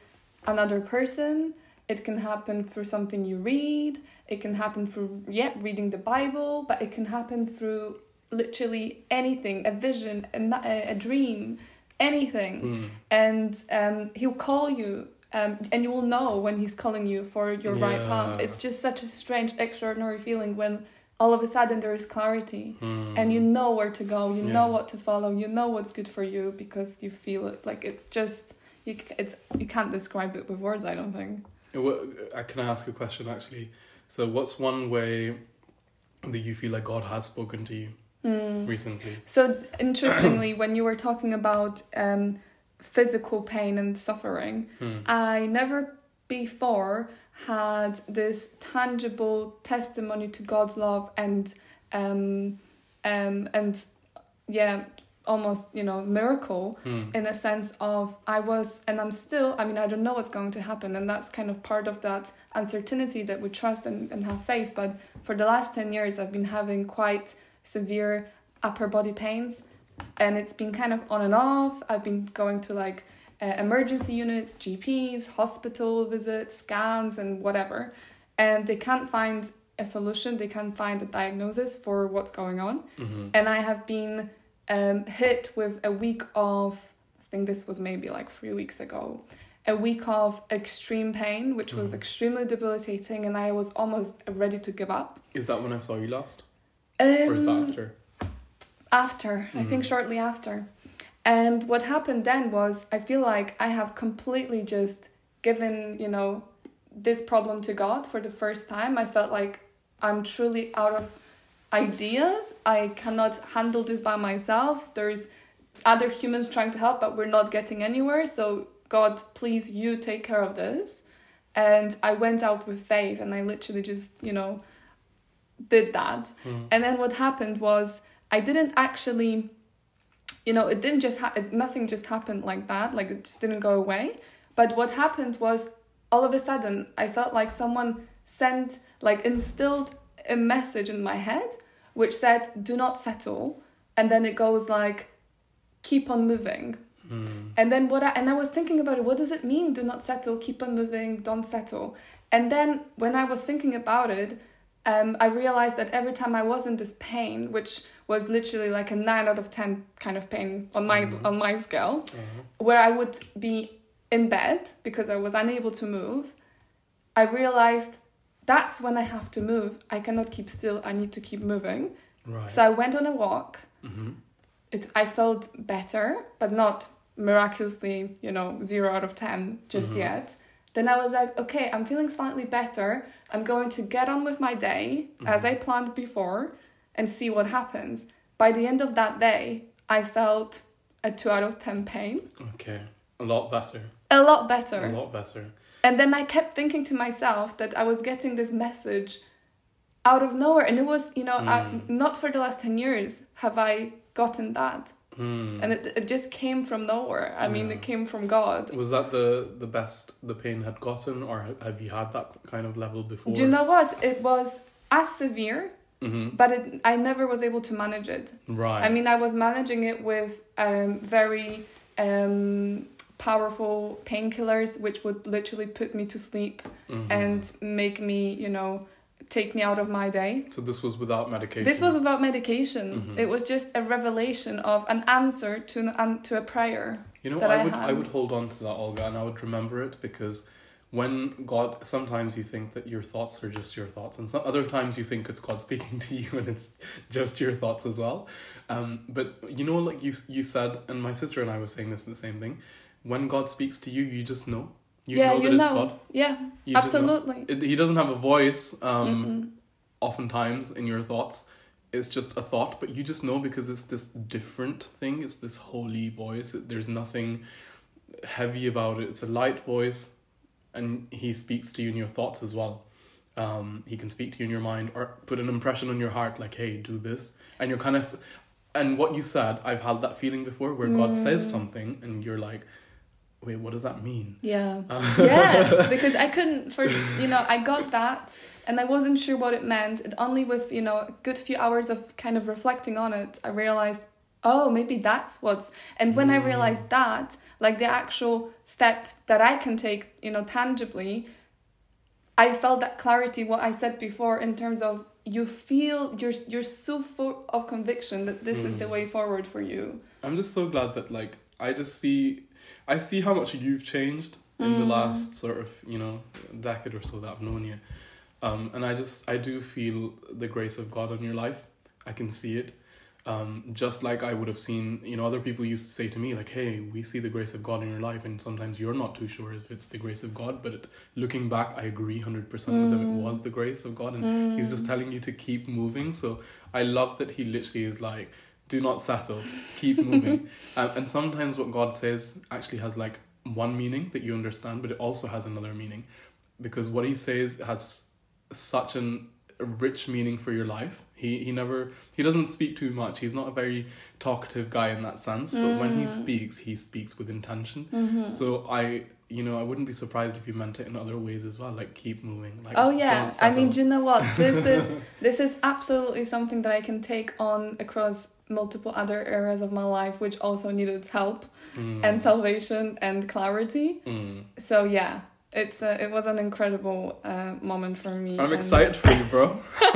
another person. It can happen through something you read. It can happen through yeah reading the Bible, but it can happen through literally anything, a vision, a, a, dream, anything Hmm. and um, he'll call you um, and you will know when he's calling you for your right path it's just such a strange extraordinary feeling when all of a sudden there is clarity Hmm. and you know where to go you Yeah. know what to follow you know what's good for you because you feel it like it's just you, it's, you can't describe it with words i don't think what- uh, Can I ask a question actually? So, what's one way that you feel like God has spoken to you Hmm. recently? So interestingly, when you were talking about um, physical pain and suffering, Hmm. I never before had this tangible testimony to God's love and um, um, and yeah, almost you know miracle Hmm. in a sense of I was and I'm still I mean I don't know what's going to happen and that's kind of part of that uncertainty that we trust and, and have faith but for the last 10 years I've been having quite severe upper body pains and it's been kind of on and off I've been going to like uh, emergency units GPs hospital visits scans and whatever and they can't find a solution they can't find a diagnosis for what's going on Mhm. and I have been um, hit with a week of, I think this was maybe like three weeks ago, a week of extreme pain, which was Mhm. extremely debilitating, and I was almost ready to give up. Is that when I saw you last, Um, or is that after? After, I think Mhm. shortly after. And what happened then was I feel like I have completely just given, you know, this problem to God for the first time. I felt like I'm truly out of ideas. I cannot handle this by myself. There's other humans trying to help, but we're not getting anywhere. So, God, please, you take care of this. And I went out with faith and I literally just, you know, did that. Hmm. And then what happened was I didn't actually, you know, it didn't just ha- it, nothing just happened like that. Like it just didn't go away. But what happened was all of a sudden I felt like someone sent like instilled a message in my head which said do not settle and then it goes like keep on moving Hmm. and then what I and I was thinking about it, what does it mean? Do not settle, keep on moving, don't settle. And then when I was thinking about it, um, I realized that every time I was in this pain, which was literally like a nine out of ten kind of pain on my Mhm. on my scale, Uh-huh. where I would be in bed because I was unable to move, I realized that's when I have to move. I cannot keep still. I need to keep moving. Right. So I went on a walk hmm it I felt better, but not miraculously, you know, zero out of ten just Mhm. yet. Then I was like, okay, I'm feeling slightly better. I'm going to get on with my day as I planned before and see what happens. By the end of that day, I felt a two out of ten pain. Okay. A lot better. A lot better. A lot better. And then I kept thinking to myself that I was getting this message out of nowhere. And it was, you know, I, Mm. not for the last 10 years have I gotten that. Hmm. And it, it just came from nowhere. I mean, Yeah. it came from God. Was that the the best the pain had gotten, or have you had that kind of level before? Do you know what? It was as severe, hmm but it, I never was able to manage it. Right. I mean, I was managing it with um, very um, powerful painkillers, which would literally put me to sleep Mhm. and make me, you know, take me out of my day. so this was without medication. This was without medication. Mhm. It was just a revelation of an answer to an, an to a prayer. You know, that I I would I would hold on to that Olga, and I would remember it because when God, sometimes you think that your thoughts are just your thoughts, and some other times you think it's God speaking to you, and it's just your thoughts as well. Um, but you know, like you you said, and my sister and I were saying this the same thing. When God speaks to you, you just know. You yeah, know you that know. it's God. Yeah, You absolutely. It, he doesn't have a voice. Um, oftentimes in your thoughts it's just a thought but you just know because it's this different thing it's this holy voice It- there's nothing heavy about it it's a light voice and he speaks to you in your thoughts as well um, he can speak to you in your mind or put an impression on your heart like hey do this and you're kind of and what you said i've had that feeling before where god says Mm. something and you're like wait what does that mean Yeah. Uh, yeah, because I couldn't for you know, I got that and I wasn't sure what it meant. And only with, you know, a good few hours of kind of reflecting on it, I realized, oh, maybe that's what's and when I Mm. realized that, like the actual step that I can take, you know, tangibly, I felt that clarity what I said before in terms of you feel you're you're so full of conviction that this is the Mm. way forward for you. I'm just so glad that like I just see I see how much you've changed in the Mm. last sort of, you know, decade or so that I've known you. Um, and I just I do feel the grace of God in your life. I can see it. Um, just like I would have seen, you know, other people used to say to me, like, hey, we see the grace of God in your life, and sometimes you're not too sure if it's the grace of God, but it, looking back, I agree 100% with them, Mm. it was the grace of God, and He's just telling you to keep moving. So I love that he literally is like, do not settle, keep moving. um, and sometimes what God says actually has like one meaning that you understand, but it also has another meaning. Because what he says has such an a rich meaning for your life. He he never he doesn't speak too much. He's not a very talkative guy in that sense, but when he Mm. speaks, he speaks with intention. Mhm. So I you know, I wouldn't be surprised if you meant it in other ways as well, like keep moving. Like oh yeah i mean do you know what this is this is absolutely something that i can take on across multiple other areas of my life which also needed help Mm. and salvation and clarity Mm. so yeah it's a, it was an incredible uh, moment for me I'm and- excited for you, bro.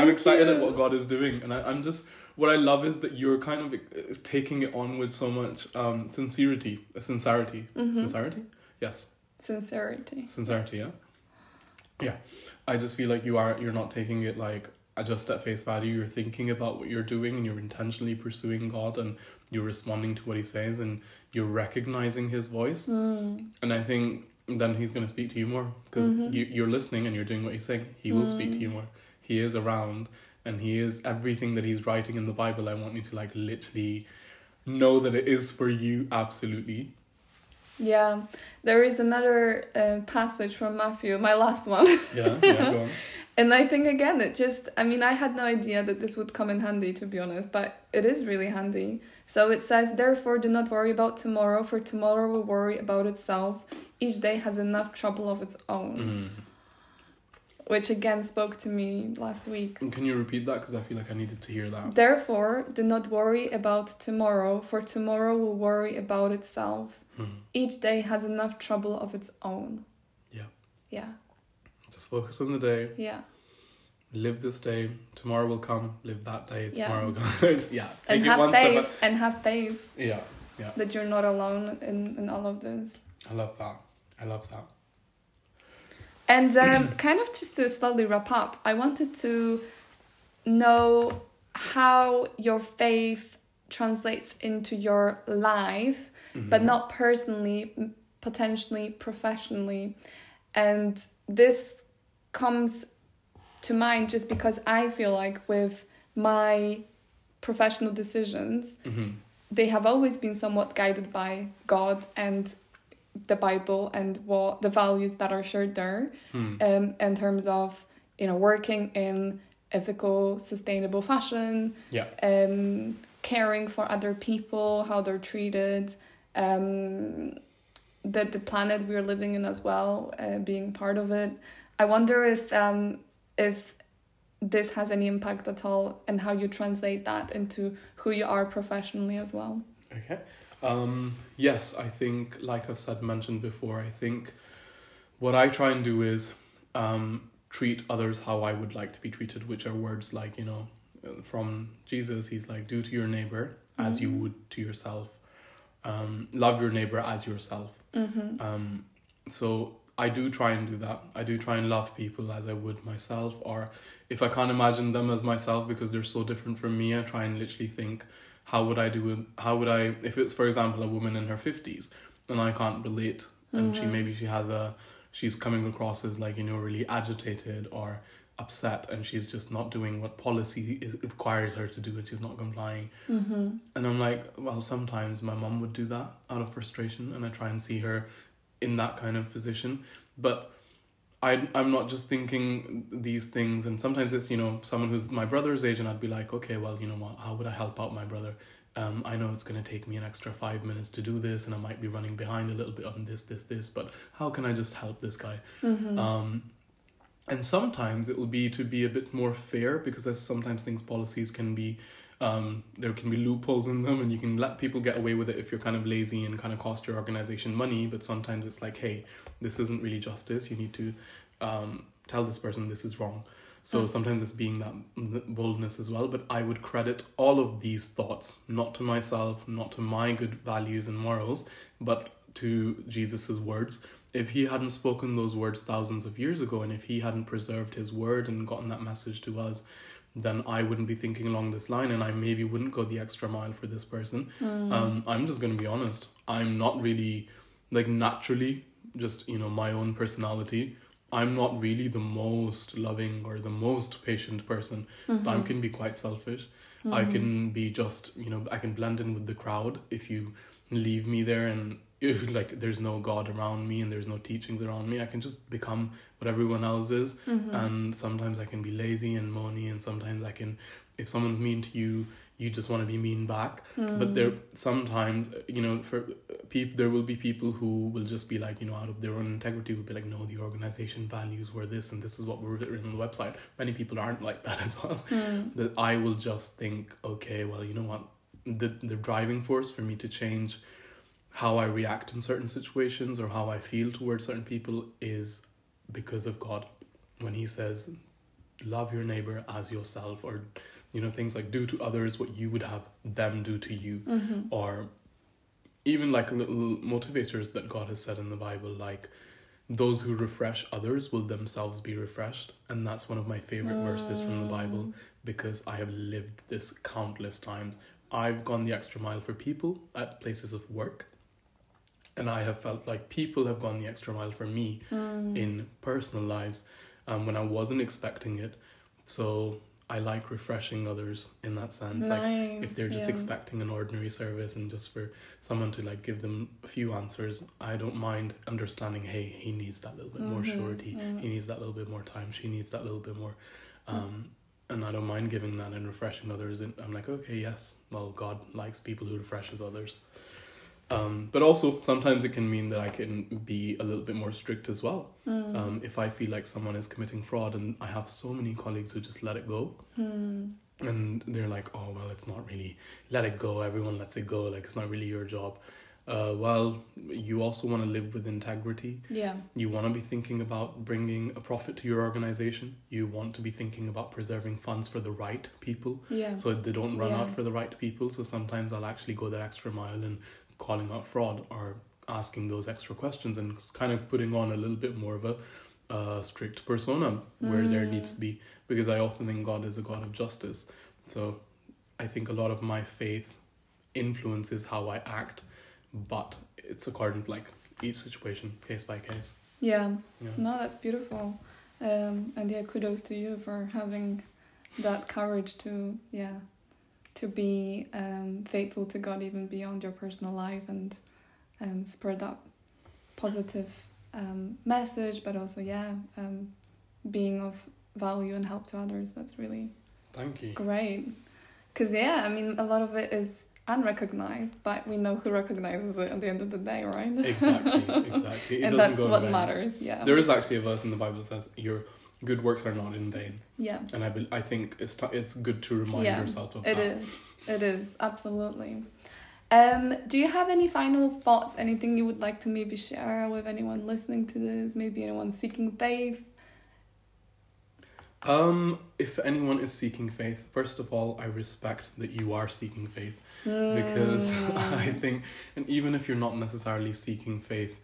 I'm excited at what God is doing, and I, I'm just what I love is that you're kind of uh, taking it on with so much um, sincerity, uh, sincerity, Mhm. sincerity. Yes, sincerity sincerity. Yeah, yeah. I just feel like you are. You're not taking it like uh, just at face value. You're thinking about what you're doing, and you're intentionally pursuing God, and you're responding to what He says, and you're recognizing His voice. Mm. And I think then he's going to speak to you more because Mhm. you, you're listening and you're doing what he's saying. He will speak to Mm. you more. He is around and he is everything that he's writing in the Bible. I want you to like literally know that it is for you absolutely. yeah there is another uh, passage from matthew my last one Yeah, yeah, go on. And I think again, it just, I mean, I had no idea that this would come in handy, to be honest, but it is really handy. So it says, Therefore, do not worry about tomorrow, for tomorrow will worry about itself. Each day has enough trouble of its own, Mm. Which again spoke to me last week. And Can you repeat that? Because I feel like I needed to hear that. Therefore, do not worry about tomorrow, for tomorrow will worry about itself. Mm. Each day has enough trouble of its own. Yeah. Yeah. Just focus on the day. Yeah. Live this day. Tomorrow will come. Live that day. Yeah. Tomorrow will come. yeah. And Take have faith, and have faith yeah. Yeah. that you're not alone in, in all of this. I love that. I love that. And um, kind of just to slowly wrap up, I wanted to know how your faith translates into your life, but Mhm. not personally, potentially professionally. And this comes to mind just because I feel like with my professional decisions, Mhm. they have always been somewhat guided by God and the Bible and what the values that are shared there Hmm. um, in terms of you know working in ethical sustainable fashion Yeah. um, caring for other people how they're treated um, the, the planet we're living in as well uh, being part of it i wonder if um, if this has any impact at all and how you translate that into who you are professionally as well Okay. Um, yes, I think, like I've said, mentioned before, I think what I try and do is um, treat others how I would like to be treated, which are words like, you know, from Jesus, he's like, do to your neighbor as you Mhm. would to yourself. Um, love your neighbor as yourself. mm-hmm. Um, so I do try and do that. I do try and love people as I would myself, or if I can't imagine them as myself because they're so different from me, I try and literally think, how would I do it? How would I, if it's for example a woman in her fifties, and I can't relate, and she Mhm. maybe she has a, she's coming across as like you know really agitated or upset, and she's just not doing what policy is, requires her to do, and she's not complying. Mm-hmm. And I'm like, well, sometimes my mom would do that out of frustration, and I try and see her in that kind of position. But I, I'm not just thinking these things, and sometimes it's you know someone who's my brother's age, and I'd be like, okay, well, you know what, how would I help out my brother? Um, I know it's gonna take me an extra five minutes to do this, and I might be running behind a little bit on this, this, this, but how can I just help this guy? Mm-hmm. Um, and sometimes it will be to be a bit more fair because there's sometimes things policies can be um, there can be loopholes in them and you can let people get away with it if you're kind of lazy and kind of cost your organization money but sometimes it's like hey this isn't really justice. You need to um, tell this person this is wrong. So Mm. sometimes it's being that boldness as well but i would credit all of these thoughts not to myself not to my good values and morals but to jesus's words. If he hadn't spoken those words thousands of years ago and if he hadn't preserved his word and gotten that message to us then i wouldn't be thinking along this line and i maybe wouldn't go the extra mile for this person. Mm. um, i'm just going to be honest. I'm not really like naturally just you know my own personality. I'm not really the most loving or the most patient person. Mm-hmm. i can be quite selfish. I can be just you know i can blend in with the crowd if you leave me there and like there's no god around me and there's no teachings around me i can just become what everyone else is Mm-hmm. and sometimes i can be lazy and moany and sometimes i can if someone's mean to you you just want to be mean back Mm. but there sometimes you know for people there will be people who will just be like you know out of their own integrity will be like no the organization values were this and this is what we're written on the website many people aren't like that as well Mm. that i will just think okay well you know what the the driving force for me to change how i react in certain situations or how i feel towards certain people is because of god when he says love your neighbor as yourself or you know things like do to others what you would have them do to you Mm-hmm. or even like little motivators that God has said in the Bible, like those who refresh others will themselves be refreshed. And that's one of my favorite verses from the Bible because I have lived this countless times. I've gone the extra mile for people at places of work. And I have felt like people have gone the extra mile for me Mm. in personal lives um, when I wasn't expecting it. So I like refreshing others in that sense. Like if they're just yeah. expecting an ordinary service and just for someone to like give them a few answers i don't mind understanding hey he needs that little bit more Mhm, surety yeah. he needs that little bit more time she needs that little bit more um and i don't mind giving that and refreshing others and i'm like okay yes well god likes people who refreshes others um but also sometimes it can mean that i can be a little bit more strict as well Mm. um if i feel like someone is committing fraud and i have so many colleagues who just let it go Mm. and they're like, oh well, it's not really let it go. Everyone lets it go. Like it's not really your job. Uh, well, you also want to live with integrity. Yeah. You want to be thinking about bringing a profit to your organization. You want to be thinking about preserving funds for the right people, Yeah. so they don't run Yeah. out for the right people. So sometimes I'll actually go that extra mile in calling out fraud or asking those extra questions and kind of putting on a little bit more of a uh, strict persona where there Mm. needs to be because I often think God is a God of justice. So I think a lot of my faith influences how I act, but it's according to like each situation, case by case. Yeah. Yeah. No, that's beautiful. Um, and yeah, kudos to you for having that courage to yeah to be um, faithful to God even beyond your personal life and um, spread that positive um, message, but also yeah um, being of value and help to others. That's really Thank you. great. Cause yeah, I mean a lot of it is unrecognized, but we know who recognizes it at the end of the day, right? Exactly, exactly. And that's what matters. Yeah. There is actually a verse in the Bible that says your good works are not in vain, yeah. and I be, I think it's t- it's good to remind Yeah, yourself of It that. is. It is absolutely. Um, do you have any final thoughts? Anything you would like to maybe share with anyone listening to this? Maybe anyone seeking faith. Um, if anyone is seeking faith, first of all, I respect that you are seeking faith because Mm. I think, and even if you're not necessarily seeking faith,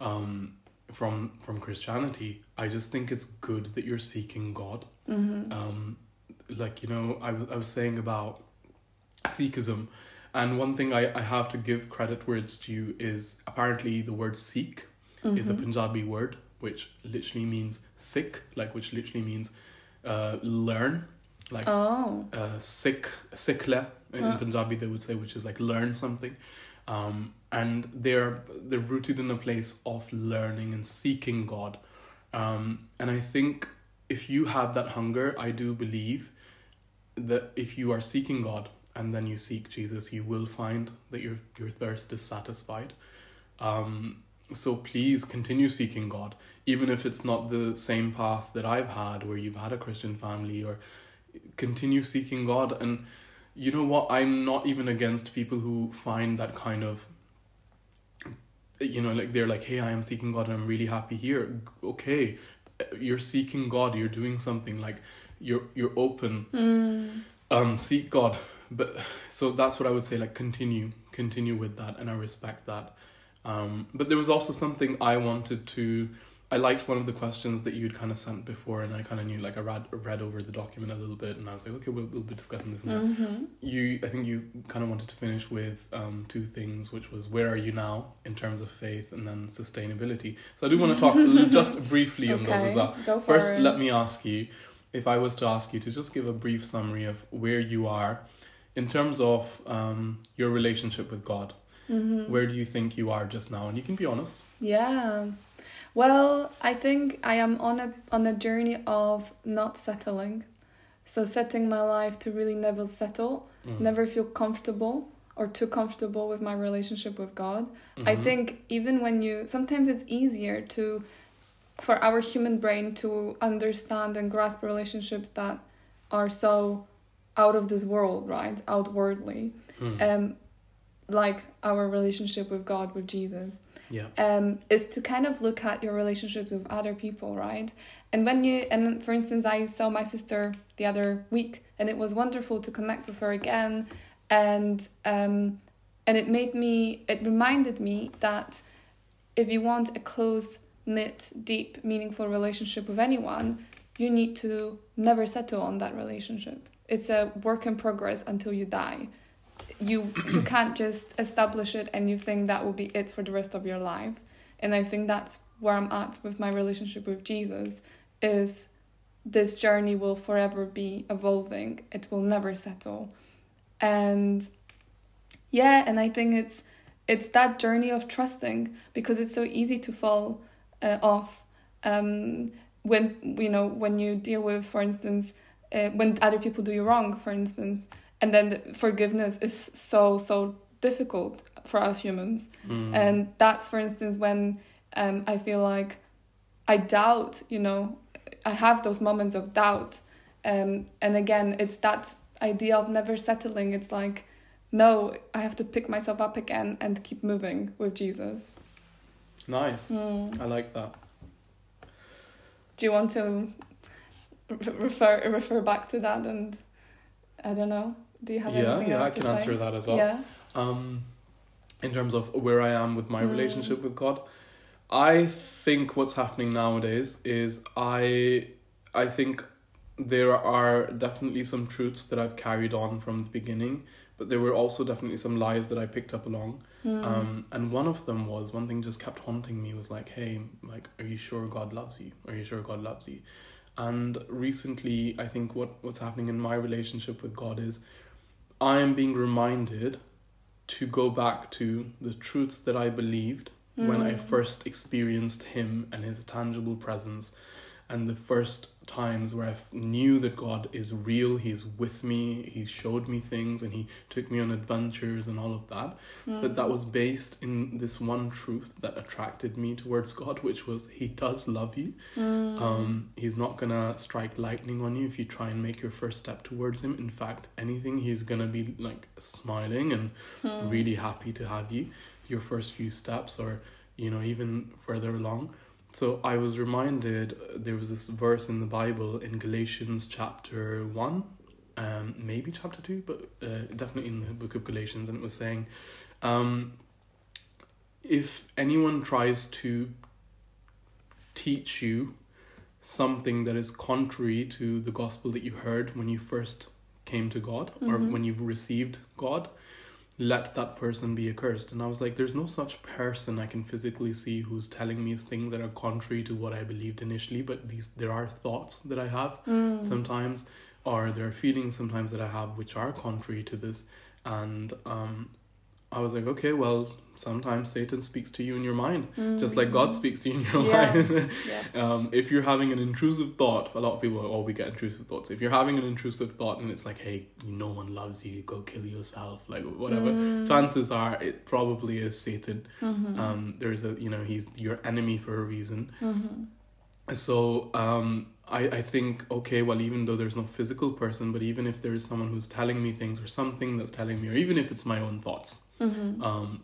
um, from from Christianity, I just think it's good that you're seeking God. Mm-hmm. Um, like you know, I was I was saying about Sikhism, and one thing I, I have to give credit where it's due is apparently the word Sikh is a Mhm. Punjabi word which literally means sick, like which literally means uh, learn, like Oh. uh, sick, sikla in Uh. Punjabi they would say, which is like learn something. Um, and they're they're rooted in a place of learning and seeking God. Um, and I think if you have that hunger, I do believe that if you are seeking God and then you seek Jesus, you will find that your your thirst is satisfied. Um, so please continue seeking God, even if it's not the same path that I've had, where you've had a Christian family, or continue seeking God. And you know what? I'm not even against people who find that kind of, you know, like they're like, hey, I am seeking God and I'm really happy here. Okay, you're seeking God. You're doing something like you're you're open. Mm. Um, seek God. But so that's what I would say. Like continue, continue with that, and I respect that. Um, but there was also something I wanted to. I liked one of the questions that you'd kind of sent before, and I kind of knew, like, I read read over the document a little bit, and I was like, okay, we'll, we'll be discussing this. And that. Mm-hmm. You, I think you kind of wanted to finish with um, two things, which was where are you now in terms of faith, and then sustainability. So I do want to talk just briefly on those as well. First, it. let me ask you if I was to ask you to just give a brief summary of where you are in terms of um, your relationship with God. Mhm. Where do you think you are just now? And you can be honest. Yeah. Well, I think I am on a on a journey of not settling. So setting my life to really never settle, Mm. never feel comfortable or too comfortable with my relationship with God. I Mhm. think even when you sometimes it's easier to for our human brain to understand and grasp relationships that are so out of this world, right? Outwardly. Mm. Um like our relationship with God, with Jesus yeah. um, is to kind of look at your relationships with other people, right? And when you, and for instance, I saw my sister the other week, and it was wonderful to connect with her again, and um, and it made me, it reminded me that if you want a close knit, deep, meaningful relationship with anyone, you need to never settle on that relationship. It's a work in progress until you die you you can't just establish it and you think that will be it for the rest of your life. And i think that's where i'm at with my relationship with jesus is this journey will forever be evolving. It will never settle. And yeah and i think it's it's that journey of trusting because it's so easy to fall uh, off um when you know when you deal with for instance uh, when other people do you wrong for instance and then the forgiveness is so so difficult for us humans Mm. and that's for instance when um, i feel like i doubt you know i have those moments of doubt um, and again it's that idea of never settling it's like no i have to pick myself up again and keep moving with jesus nice. Mm. I like that. do you want to refer refer back to that and i don't know do you have Yeah, yeah, I can say? answer that as well. yeah um, in terms of where I am with my Mm. relationship with God, I think what's happening nowadays is I I think there are definitely some truths that I've carried on from the beginning, but there were also definitely some lies that I picked up along. Mm. Um, and one of them was one thing just kept haunting me was like, hey, like, are you sure God loves you? Are you sure God loves you? And recently, I think what what's happening in my relationship with God is, I am being reminded to go back to the truths that I believed when I Mm. first experienced Him and His tangible presence, and the first times where I knew that God is real, He's with me, He showed me things, and He took me on adventures and all of that. But that was based in this one truth that attracted me towards God, which was He does love you. Mm. Um, he's not gonna strike lightning on you if you try and make your first step towards Him. In fact, anything, He's gonna be like smiling and Mm. really happy to have you your first few steps or you know even further along so i was reminded uh, there was this verse in the bible in galatians chapter 1 um maybe chapter 2 but uh, definitely in the book of galatians and it was saying um if anyone tries to teach you something that is contrary to the gospel that you heard when you first came to God or Mhm. when you've received God, let that person be accursed. And I was like, there's no such person I can physically see who's telling me things that are contrary to what I believed initially, but these there are thoughts that I have Mm. sometimes, or there are feelings sometimes that I have which are contrary to this. And um, I was like, okay, well, sometimes Satan speaks to you in your mind, just like God speaks to you in your Yeah. mind. Yeah. um, if you're having an intrusive thought, a lot of people, oh, we get intrusive thoughts. If you're having an intrusive thought and it's like, hey, no one loves you, go kill yourself, like whatever. Mm. Chances are it probably is Satan. Mhm. Um, there's a, you know, he's your enemy for a reason. Mhm. So um, I, I think, okay, well, even though there's no physical person, but even if there is someone who's telling me things or something that's telling me, or even if it's my own thoughts, Mhm. um,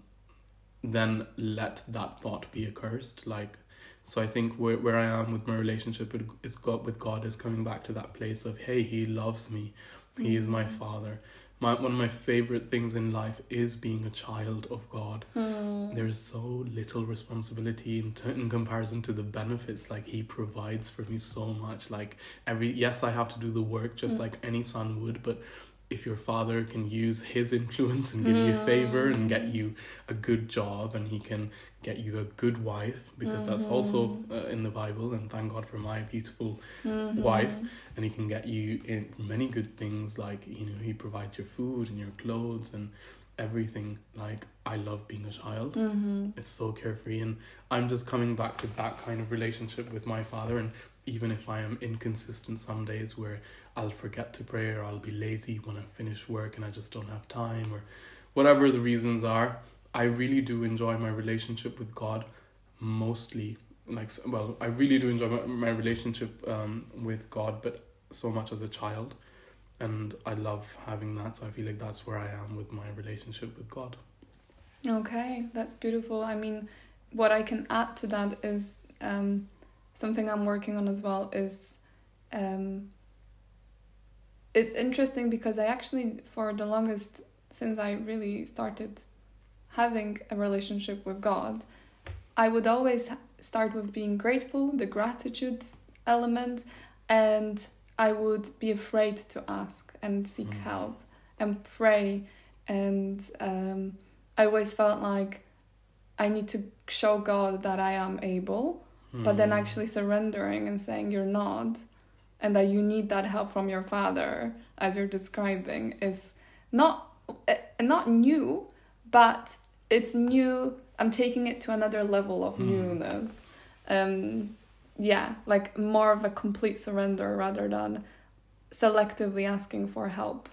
then let that thought be accursed. Like, so I think where, where I am with my relationship with, is God, with God is coming back to that place of, hey, He loves me. He is my Mhm. Father. My, one of my favorite things in life is being a child of God Mm. there's so little responsibility in, t- in comparison to the benefits like he provides for me so much like every yes i have to do the work just Mm. like any son would but if your father can use his influence and give you favor and get Mm. you a good job and he can get you a good wife because that's also Mhm. uh, in the bible and thank god for my beautiful Mhm. wife. and he can get you in many good things like you know he provides your food and your clothes and everything like i love being a child Mhm. it's so carefree and i'm just coming back to that kind of relationship with my father and even if i am inconsistent some days where i'll forget to pray or i'll be lazy when i finish work and i just don't have time or whatever the reasons are i really do enjoy my relationship with god mostly like well i really do enjoy my, my relationship um, with god but so much as a child and i love having that so i feel like that's where i am with my relationship with god Okay, that's beautiful. I mean, what I can add to that is um, something I'm working on as well is um, it's interesting because I actually, for the longest, since I really started having a relationship with God, I would always start with being grateful, the gratitude element, and I would be afraid to ask and seek Mm. help and pray and um, I always felt like I need to show God that I am able, but then Hmm. actually surrendering and saying you're not, and that you need that help from your father, as you're describing, is not uh, not new, but it's new. I'm taking it to another level of Hmm. newness. Um, yeah, like more of a complete surrender rather than selectively asking for help.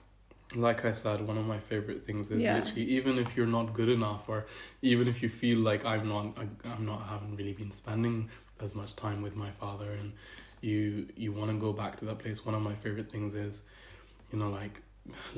like I said, one of my favorite things is Yeah. literally even if you're not good enough, or even if you feel like I'm not, I- I'm not, haven't really been spending as much time with my father, and you you want to go back to that place. One of my favorite things is, you know, like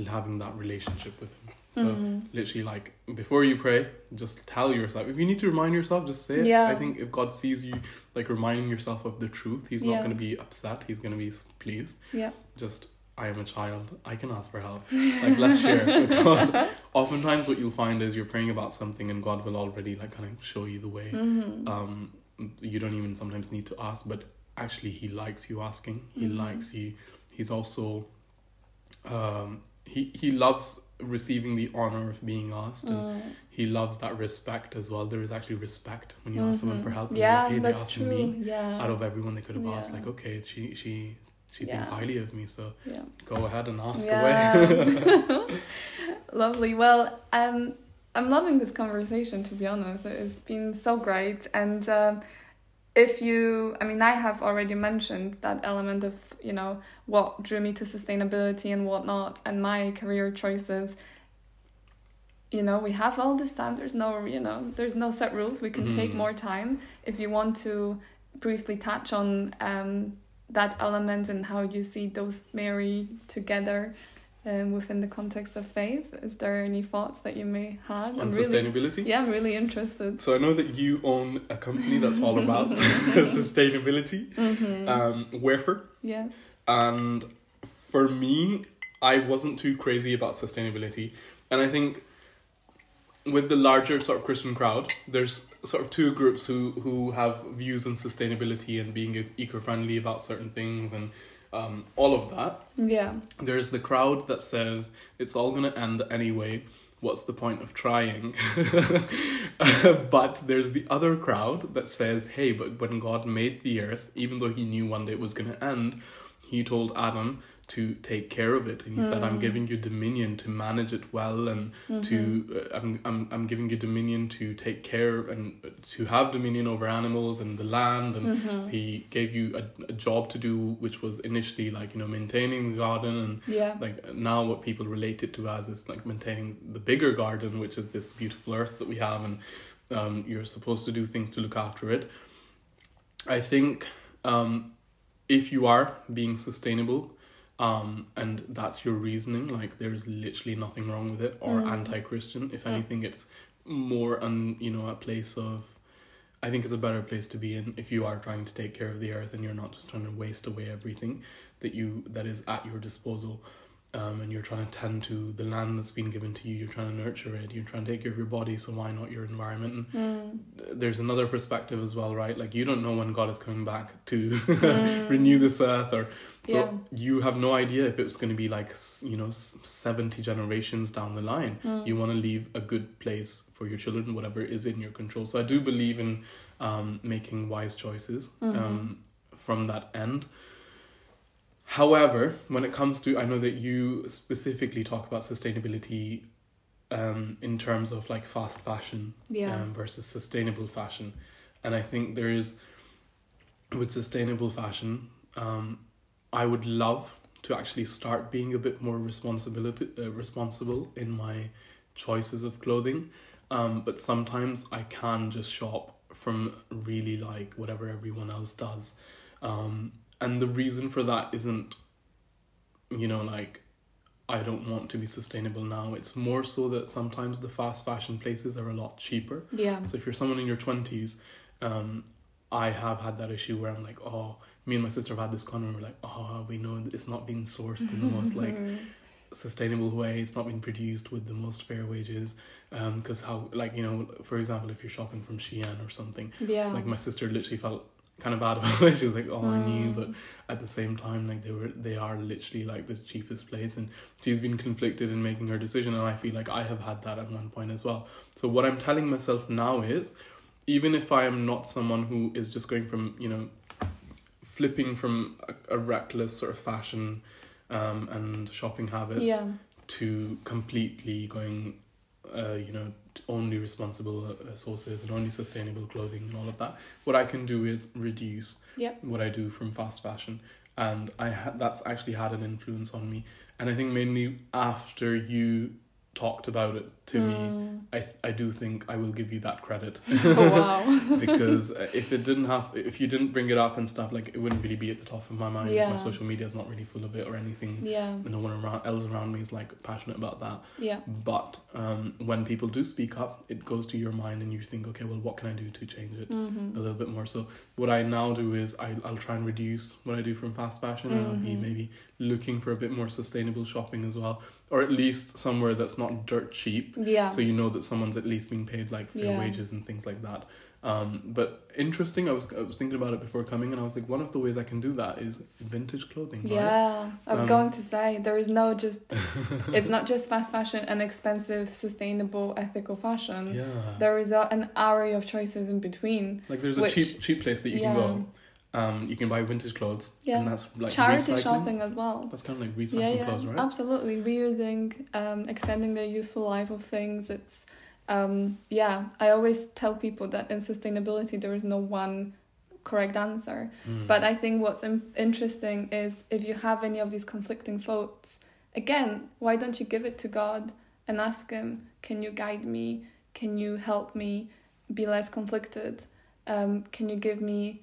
having that relationship with him. So Mhm. literally, like before you pray, just tell yourself. If you need to remind yourself, just say it. Yeah. I think if God sees you like reminding yourself of the truth, He's not Yeah. going to be upset. He's going to be pleased. Yeah. Just I am a child. I can ask for help. Like let's share with God. Oftentimes, what you'll find is you're praying about something, and God will already like kind of show you the way. Mhm. Um, you don't even sometimes need to ask, but actually, He likes you asking. He Mhm. likes you. He's also, um, he he loves receiving the honor of being asked, and Mm. he loves that respect as well. There is actually respect when you ask someone for Mhm. help. Yeah, like, hey, they that's true. me Yeah. out of everyone they could have asked. Like, okay, she she she thinks Yeah. highly of me, so yeah. go ahead and ask away. Lovely. Well, um, I'm loving this conversation. To be honest, it's been so great. And um, if you, I mean, I have already mentioned that element of you know what drew me to sustainability and whatnot, and my career choices. You know, we have all this time. There's no, you know, there's no set rules. We can take Mhm. more time if you want to briefly touch on um, that element and how you see those marry together um, within the context of faith. Is there any thoughts that you may have? on really, sustainability. yeah, I'm really interested. So I know that you own a company that's all about sustainability, Mm-hmm. um, Wearfer, yes. and for me, I wasn't too crazy about sustainability, and I think with the larger sort of Christian crowd, there's sort of two groups who who have views on sustainability and being eco-friendly about certain things and um, all of that. Yeah. There's the crowd that says it's all gonna end anyway. What's the point of trying? but there's the other crowd that says, hey, but when God made the earth, even though he knew one day it was gonna end, he told Adam to take care of it and he mm. said i'm mm. giving you dominion to manage it well and mm-hmm. to uh, I'm, I'm i'm giving you dominion to take care and to have dominion over animals and the land and mm-hmm. he gave you a, a, job to do which was initially like you know maintaining the garden and yeah like now what people relate it to as is like maintaining the bigger garden which is this beautiful earth that we have and um, you're supposed to do things to look after it i think um, if you are being sustainable um, and that's your reasoning like there's literally nothing wrong with it or mm. anti-christian if mm. anything it's more on you know a place of i think it's a better place to be in if you are trying to take care of the earth and you're not just trying to waste away everything that you that is at your disposal um, and you're trying to tend to the land that's been given to you, you're trying to nurture it, you're trying to take care of your body, so why not your environment? And mm. there's another perspective as well, right? Like you don't know when God is coming back to mm. renew this earth, or so yeah. you have no idea if it's going to be like you know seventy generations down the line. Mm. You want to leave a good place for your children, whatever is in your control. So I do believe in um, making wise choices mm-hmm. um, from that end. However, when it comes to, I know that you specifically talk about sustainability um, in terms of like fast fashion yeah. um, versus sustainable fashion. And I think there is, with sustainable fashion, um, I would love to actually start being a bit more responsible, uh, responsible in my choices of clothing. Um, but sometimes I can just shop from really like whatever everyone else does. Um, and the reason for that isn't you know like I don't want to be sustainable now. It's more so that sometimes the fast fashion places are a lot cheaper. Yeah. So if you're someone in your twenties, um, I have had that issue where I'm like, oh, me and my sister have had this con where we're like, oh, we know it's not being sourced in the most like sustainable way. It's not being produced with the most fair wages. Um, because how like you know, for example, if you're shopping from Shein or something, yeah, like my sister literally felt kind of bad about it. She was like, "Oh, mm. I knew," but mm. at the same time, like they were, they are literally like the cheapest place, and she's been conflicted in making her decision, and I feel like I have had that at one point as well. So what I'm telling myself now is, even if I am not someone who is just going from you know, flipping from a, a reckless sort of fashion, um, and shopping habits yeah. to completely going uh, you know only responsible uh, sources and only sustainable clothing and all of that. What i can do is reduce yep. what i do from fast fashion. And i ha- that's actually had an influence on me. And i think mainly after you talked about it to mm. me, hmm. I th- I do think I will give you that credit. oh, wow. because uh, if it didn't have, if you didn't bring it up and stuff, like it wouldn't really be at the top of my mind. Yeah. My social media is not really full of it or anything. Yeah. No one around, else around me is like passionate about that. Yeah. But um, when people do speak up, it goes to your mind and you think, okay, well, what can I do to change it mm-hmm. a little bit more? So what I now do is I, I'll try and reduce what I do from fast fashion mm-hmm. and I'll be mm-hmm. maybe looking for a bit more sustainable shopping as well or at least somewhere that's not dirt cheap. Yeah. So you know that someone's at least being paid like fair yeah. wages and things like that. Um, but interesting. I was I was thinking about it before coming, and I was like, one of the ways I can do that is vintage clothing. Right? Yeah, I was um, going to say there is no just. it's not just fast fashion and expensive, sustainable, ethical fashion. Yeah. There is a, an array of choices in between. Like there's which, a cheap cheap place that you yeah. can go um, you can buy vintage clothes. Yeah. And that's like charity recycling. shopping as well. That's kind of like recycling yeah, yeah. clothes, right? Absolutely. Reusing, um, extending the useful life of things. It's um, yeah, I always tell people that in sustainability there is no one correct answer. Mm. But I think what's Im- interesting is if you have any of these conflicting thoughts, again, why don't you give it to God and ask Him, can you guide me? Can you help me be less conflicted? Um, can you give me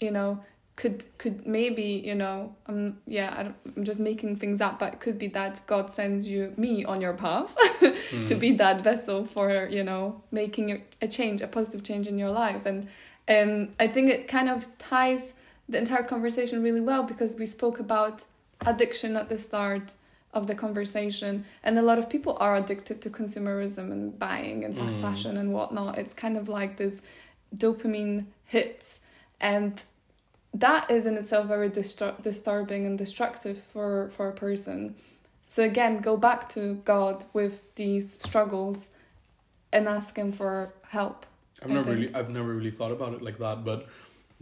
you know could could maybe you know um yeah I am just making things up but it could be that God sends you me on your path mm. to be that vessel for you know making a change a positive change in your life and um I think it kind of ties the entire conversation really well because we spoke about addiction at the start of the conversation and a lot of people are addicted to consumerism and buying and fast Mm. fashion and whatnot it's kind of like this dopamine hits and that is in itself very distru- disturbing and destructive for for a person. So again go back to god with these struggles and ask him for help I've I never think- really I've never really thought about it like that, but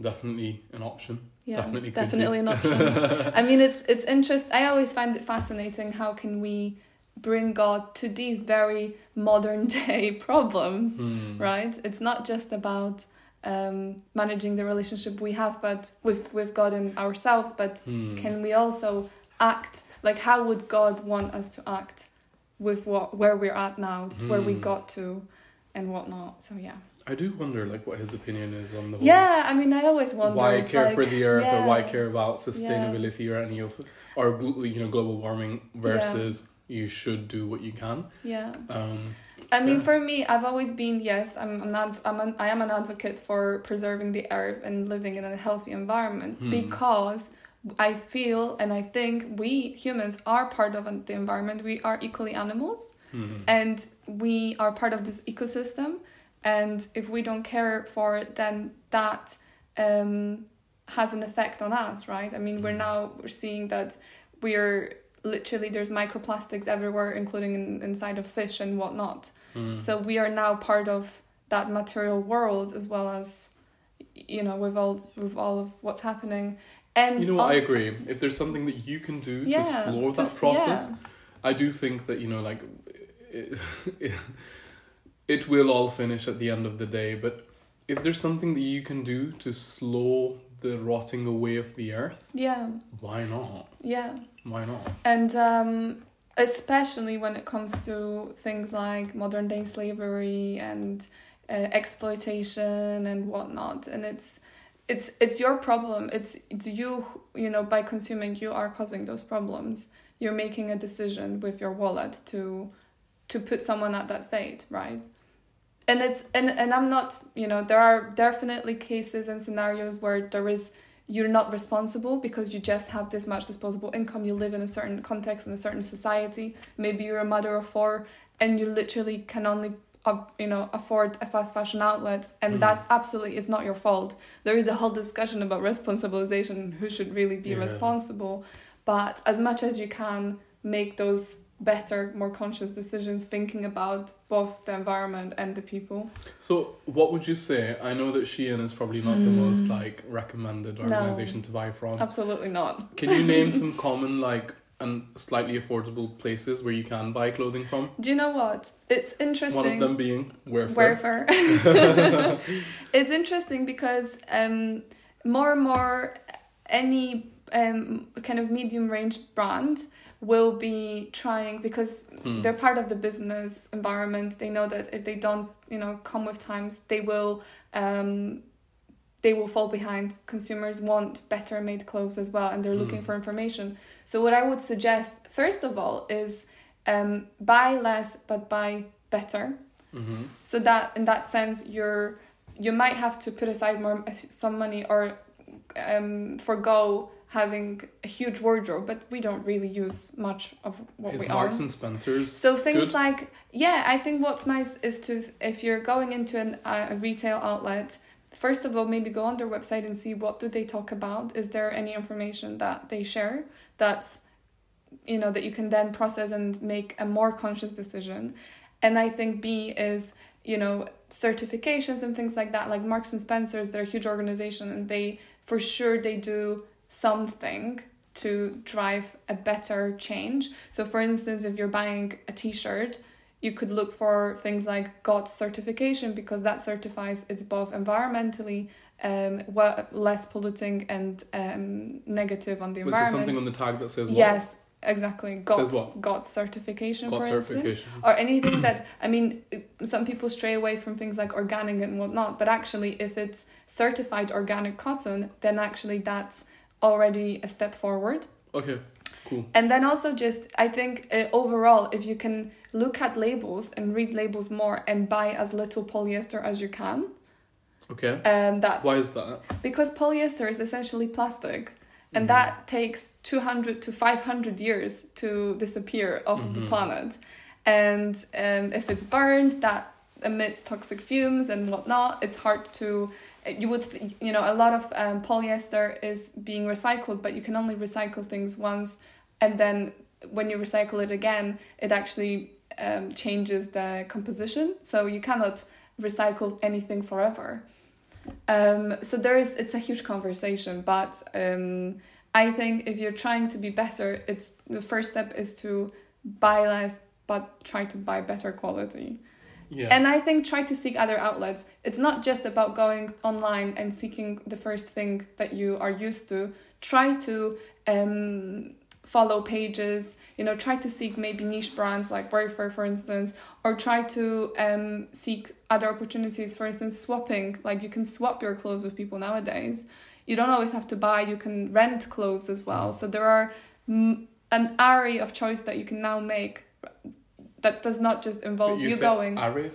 definitely an option. yeah Definitely definitely an option. I mean it's it's interest i always find it fascinating how can we bring god to these very modern day problems Hmm. right? It's not just about um managing the relationship we have but with with god and ourselves but Hmm. can we also act like how would god want us to act with what where we're at now where we Hmm. got to and whatnot so yeah I do wonder like what his opinion is on the whole yeah i mean i always wonder why care like, for the earth or why yeah. care about sustainability or any of or you know global warming versus you should do what you can. yeah Um, I mean, Yeah. for me, I've always been yes. I'm an adv- I'm an, I am an advocate for preserving the earth and living in a healthy environment Hmm. because I feel and I think we humans are part of the environment. We are equally animals, hmm. and we are part of this ecosystem. And if we don't care for it, then that um, has an effect on us, right? I mean, we're Mm. now we're seeing that we're literally there's microplastics everywhere, including in, inside of fish and whatnot. Hmm. So we are now part of that material world as well as you know with all with all of what's happening. And you know what? I agree. If there's something that you can do yeah, to slow that process, yeah. I do think that you know, like, it, it, it will all finish at the end of the day. But if there's something that you can do to slow the rotting away of the earth, Yeah, why not? yeah. Why not? And um, especially when it comes to things like modern day slavery and uh, exploitation and whatnot, and it's it's it's your problem. It's it's you you know by consuming you are causing those problems. You're making a decision with your wallet to to put someone at that fate, right? And it's and and I'm not you know there are definitely cases and scenarios where there is you're not responsible because you just have this much disposable income you live in a certain context in a certain society maybe you're a mother of four and you literally can only uh, you know afford a fast fashion outlet and Mhm. that's absolutely it's not your fault there is a whole discussion about responsibilization who should really be Yeah. responsible but as much as you can make those better more conscious decisions thinking about both the environment and the people So, what would you say? I know that Shein is probably not the most Hmm. like recommended No. organization to buy from. absolutely not Can you name some common like and slightly affordable places where you can buy clothing from? do you know what it's interesting One of them being. Wearfer. it's interesting because um, more and more any um, kind of medium range brand will be trying because Hmm. they're part of the business environment. They know that if they don't you know come with times they will um, they will fall behind. Consumers want better made clothes as well and they're looking Mm. for information. So what i would suggest first of all is um, buy less but buy better. Hmm so that in that sense you're you might have to put aside more some money or um forgo having a huge wardrobe but we don't really use much of what Is we Marks own. and Spencers so things good? like yeah i think what's nice is to if you're going into an, a retail outlet first of all maybe go on their website and see what do they talk about. Is there any information that they share that's you know that you can then process and make a more conscious decision? And i think b is you know certifications and things like that. Like marks and spencers they're a huge organization and they for sure they do something to drive a better change so for instance if you're buying a t-shirt you could look for things like GOTS certification because that certifies it's both environmentally um well, less polluting and um negative on the environment. Was there something on the tag that says what? Yes, exactly. GOTS, what? GOTS certification, Got for instance. certification. Or anything that, I mean, some people stray away from things like organic and whatnot, but actually, if it's certified organic cotton, then actually that's already a step forward. Okay, cool. And then also, just I think uh, overall, if you can look at labels and read labels more and buy as little polyester as you can, Okay. And that's Why is that? because polyester is essentially plastic and that takes 200 to 500 years to disappear off of the planet and um, if it's burned that emits toxic fumes and whatnot it's hard to you would you know a lot of um, polyester is being recycled but you can only recycle things once and then when you recycle it again it actually um, changes the composition. So you cannot recycle anything forever. Um, so there is it's a huge conversation but um, i think if you're trying to be better it's the first step is to buy less but try to buy better quality Yeah. and I think try to seek other outlets. It's not just about going online and seeking the first thing that you are used to. Try to um, follow pages, you know, try to seek maybe niche brands like Wearfer, for instance, or try to um, seek other opportunities, for instance, swapping. Like you can swap your clothes with people nowadays. You don't always have to buy, you can rent clothes as well. So there are an array of choice that you can now make that does not just involve But you, say going. Array,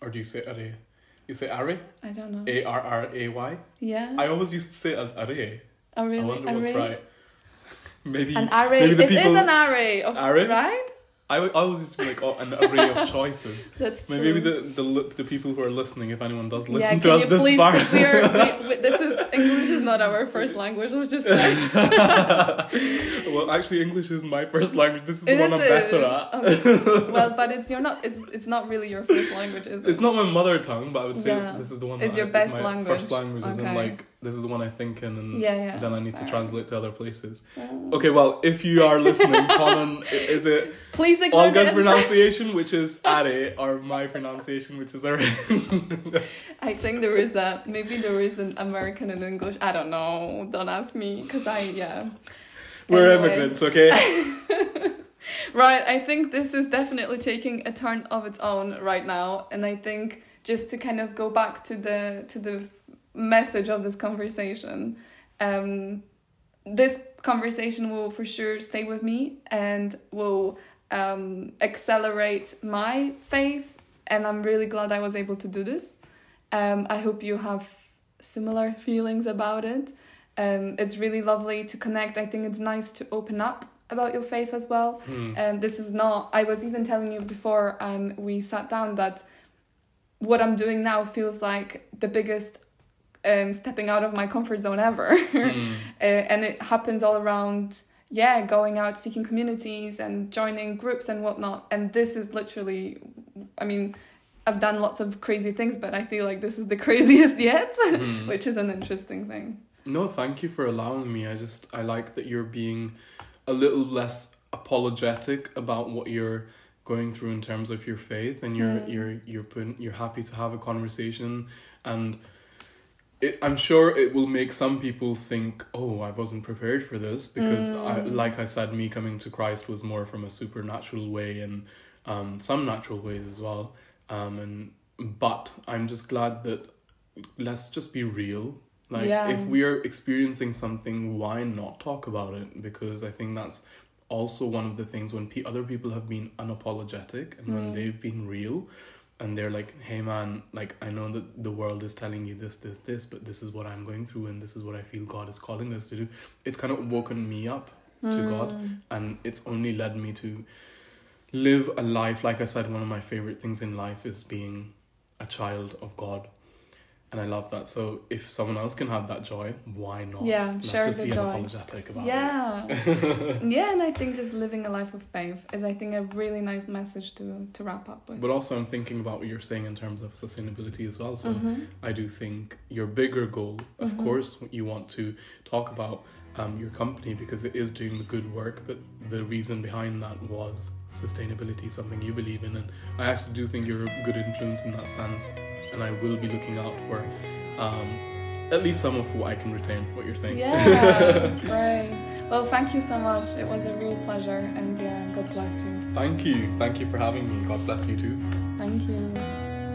or do you say array? You say array? I don't know. A R R A Y. yeah. I always used to say it as array. oh, really? I wonder what's right. Maybe An array. maybe the It is people- an array of Array? right. I, w- I always used to be like oh, an array of choices. That's true. Maybe the, the the people who are listening, if anyone does yeah, listen can to us this please? far, we are, we, we, this is English is not our first language. Let's just say. well, actually, English is my first language. This is the It one I'm better at. Okay. Well, but it's you're not. It's it's not really your first language, is it? It's not my mother tongue, but I would say Yeah. this is the one. It's your I- best my language. First language is in like this is the one I think in, and Yeah, yeah. then I need to Fair. translate to other places. Oh. Okay, well, if you are listening, comment is it Please Olga's the- pronunciation, which is Are, or my pronunciation, which is Are? I think there is a maybe there is an American and English. I don't know. Don't ask me because I yeah. We're Anyway. immigrants, okay? Right, I think this is definitely taking a turn of its own right now, and I think just to kind of go back to the to the message of this conversation, um, this conversation will for sure stay with me and will um, accelerate my faith, and I'm really glad I was able to do this. Um, I hope you have similar feelings about it. Um, it's really lovely to connect. I think it's nice to open up about your faith as well. And this is not, I was even telling you before um, we sat down that what I'm doing now feels like the biggest um, stepping out of my comfort zone ever. Hmm. Uh, and it happens all around, yeah, going out, seeking communities and joining groups and whatnot. And this is literally, I mean, I've done lots of crazy things, but I feel like this is the craziest yet, Hmm. which is an interesting thing. No, thank you for allowing me. I just I like that you're being a little less apologetic about what you're going through in terms of your faith and you're Mm. you're you're putting, you're happy to have a conversation and it, I'm sure it will make some people think, "Oh, I wasn't prepared for this," because I, Mm. like I said, me coming to Christ was more from a supernatural way and um, some natural ways as well. Um, and but I'm just glad that let's just be real. Like Yeah. if we are experiencing something, why not talk about it? Because I think that's also one of the things when pe- other people have been unapologetic and when Mm. they've been real and they're like hey man like i know that the world is telling you this this this but this is what i'm going through and this is what i feel god is calling us to do it's kind of woken me up to god Mm. and it's only led me to live a life like i said one of my favorite things in life is being a child of god and i love that so if someone else can have that joy why not Yeah, let's share just the be joy. unapologetic about it Yeah. yeah, and I think just living a life of faith is, I think, a really nice message to, to wrap up with. but also i'm thinking about what you're saying in terms of sustainability as well so Mhm. I do think your bigger goal, of Mhm. course, you want to talk about um, your company because it is doing the good work, but the reason behind that was sustainability, something you believe in. And I actually do think you're a good influence in that sense. And I will be looking out for um, at least some of what I can retain, what you're saying. Yeah, great. Well, thank you so much. It was a real pleasure, and yeah, God bless you. Thank you. Thank you for having me. God bless you too. Thank you.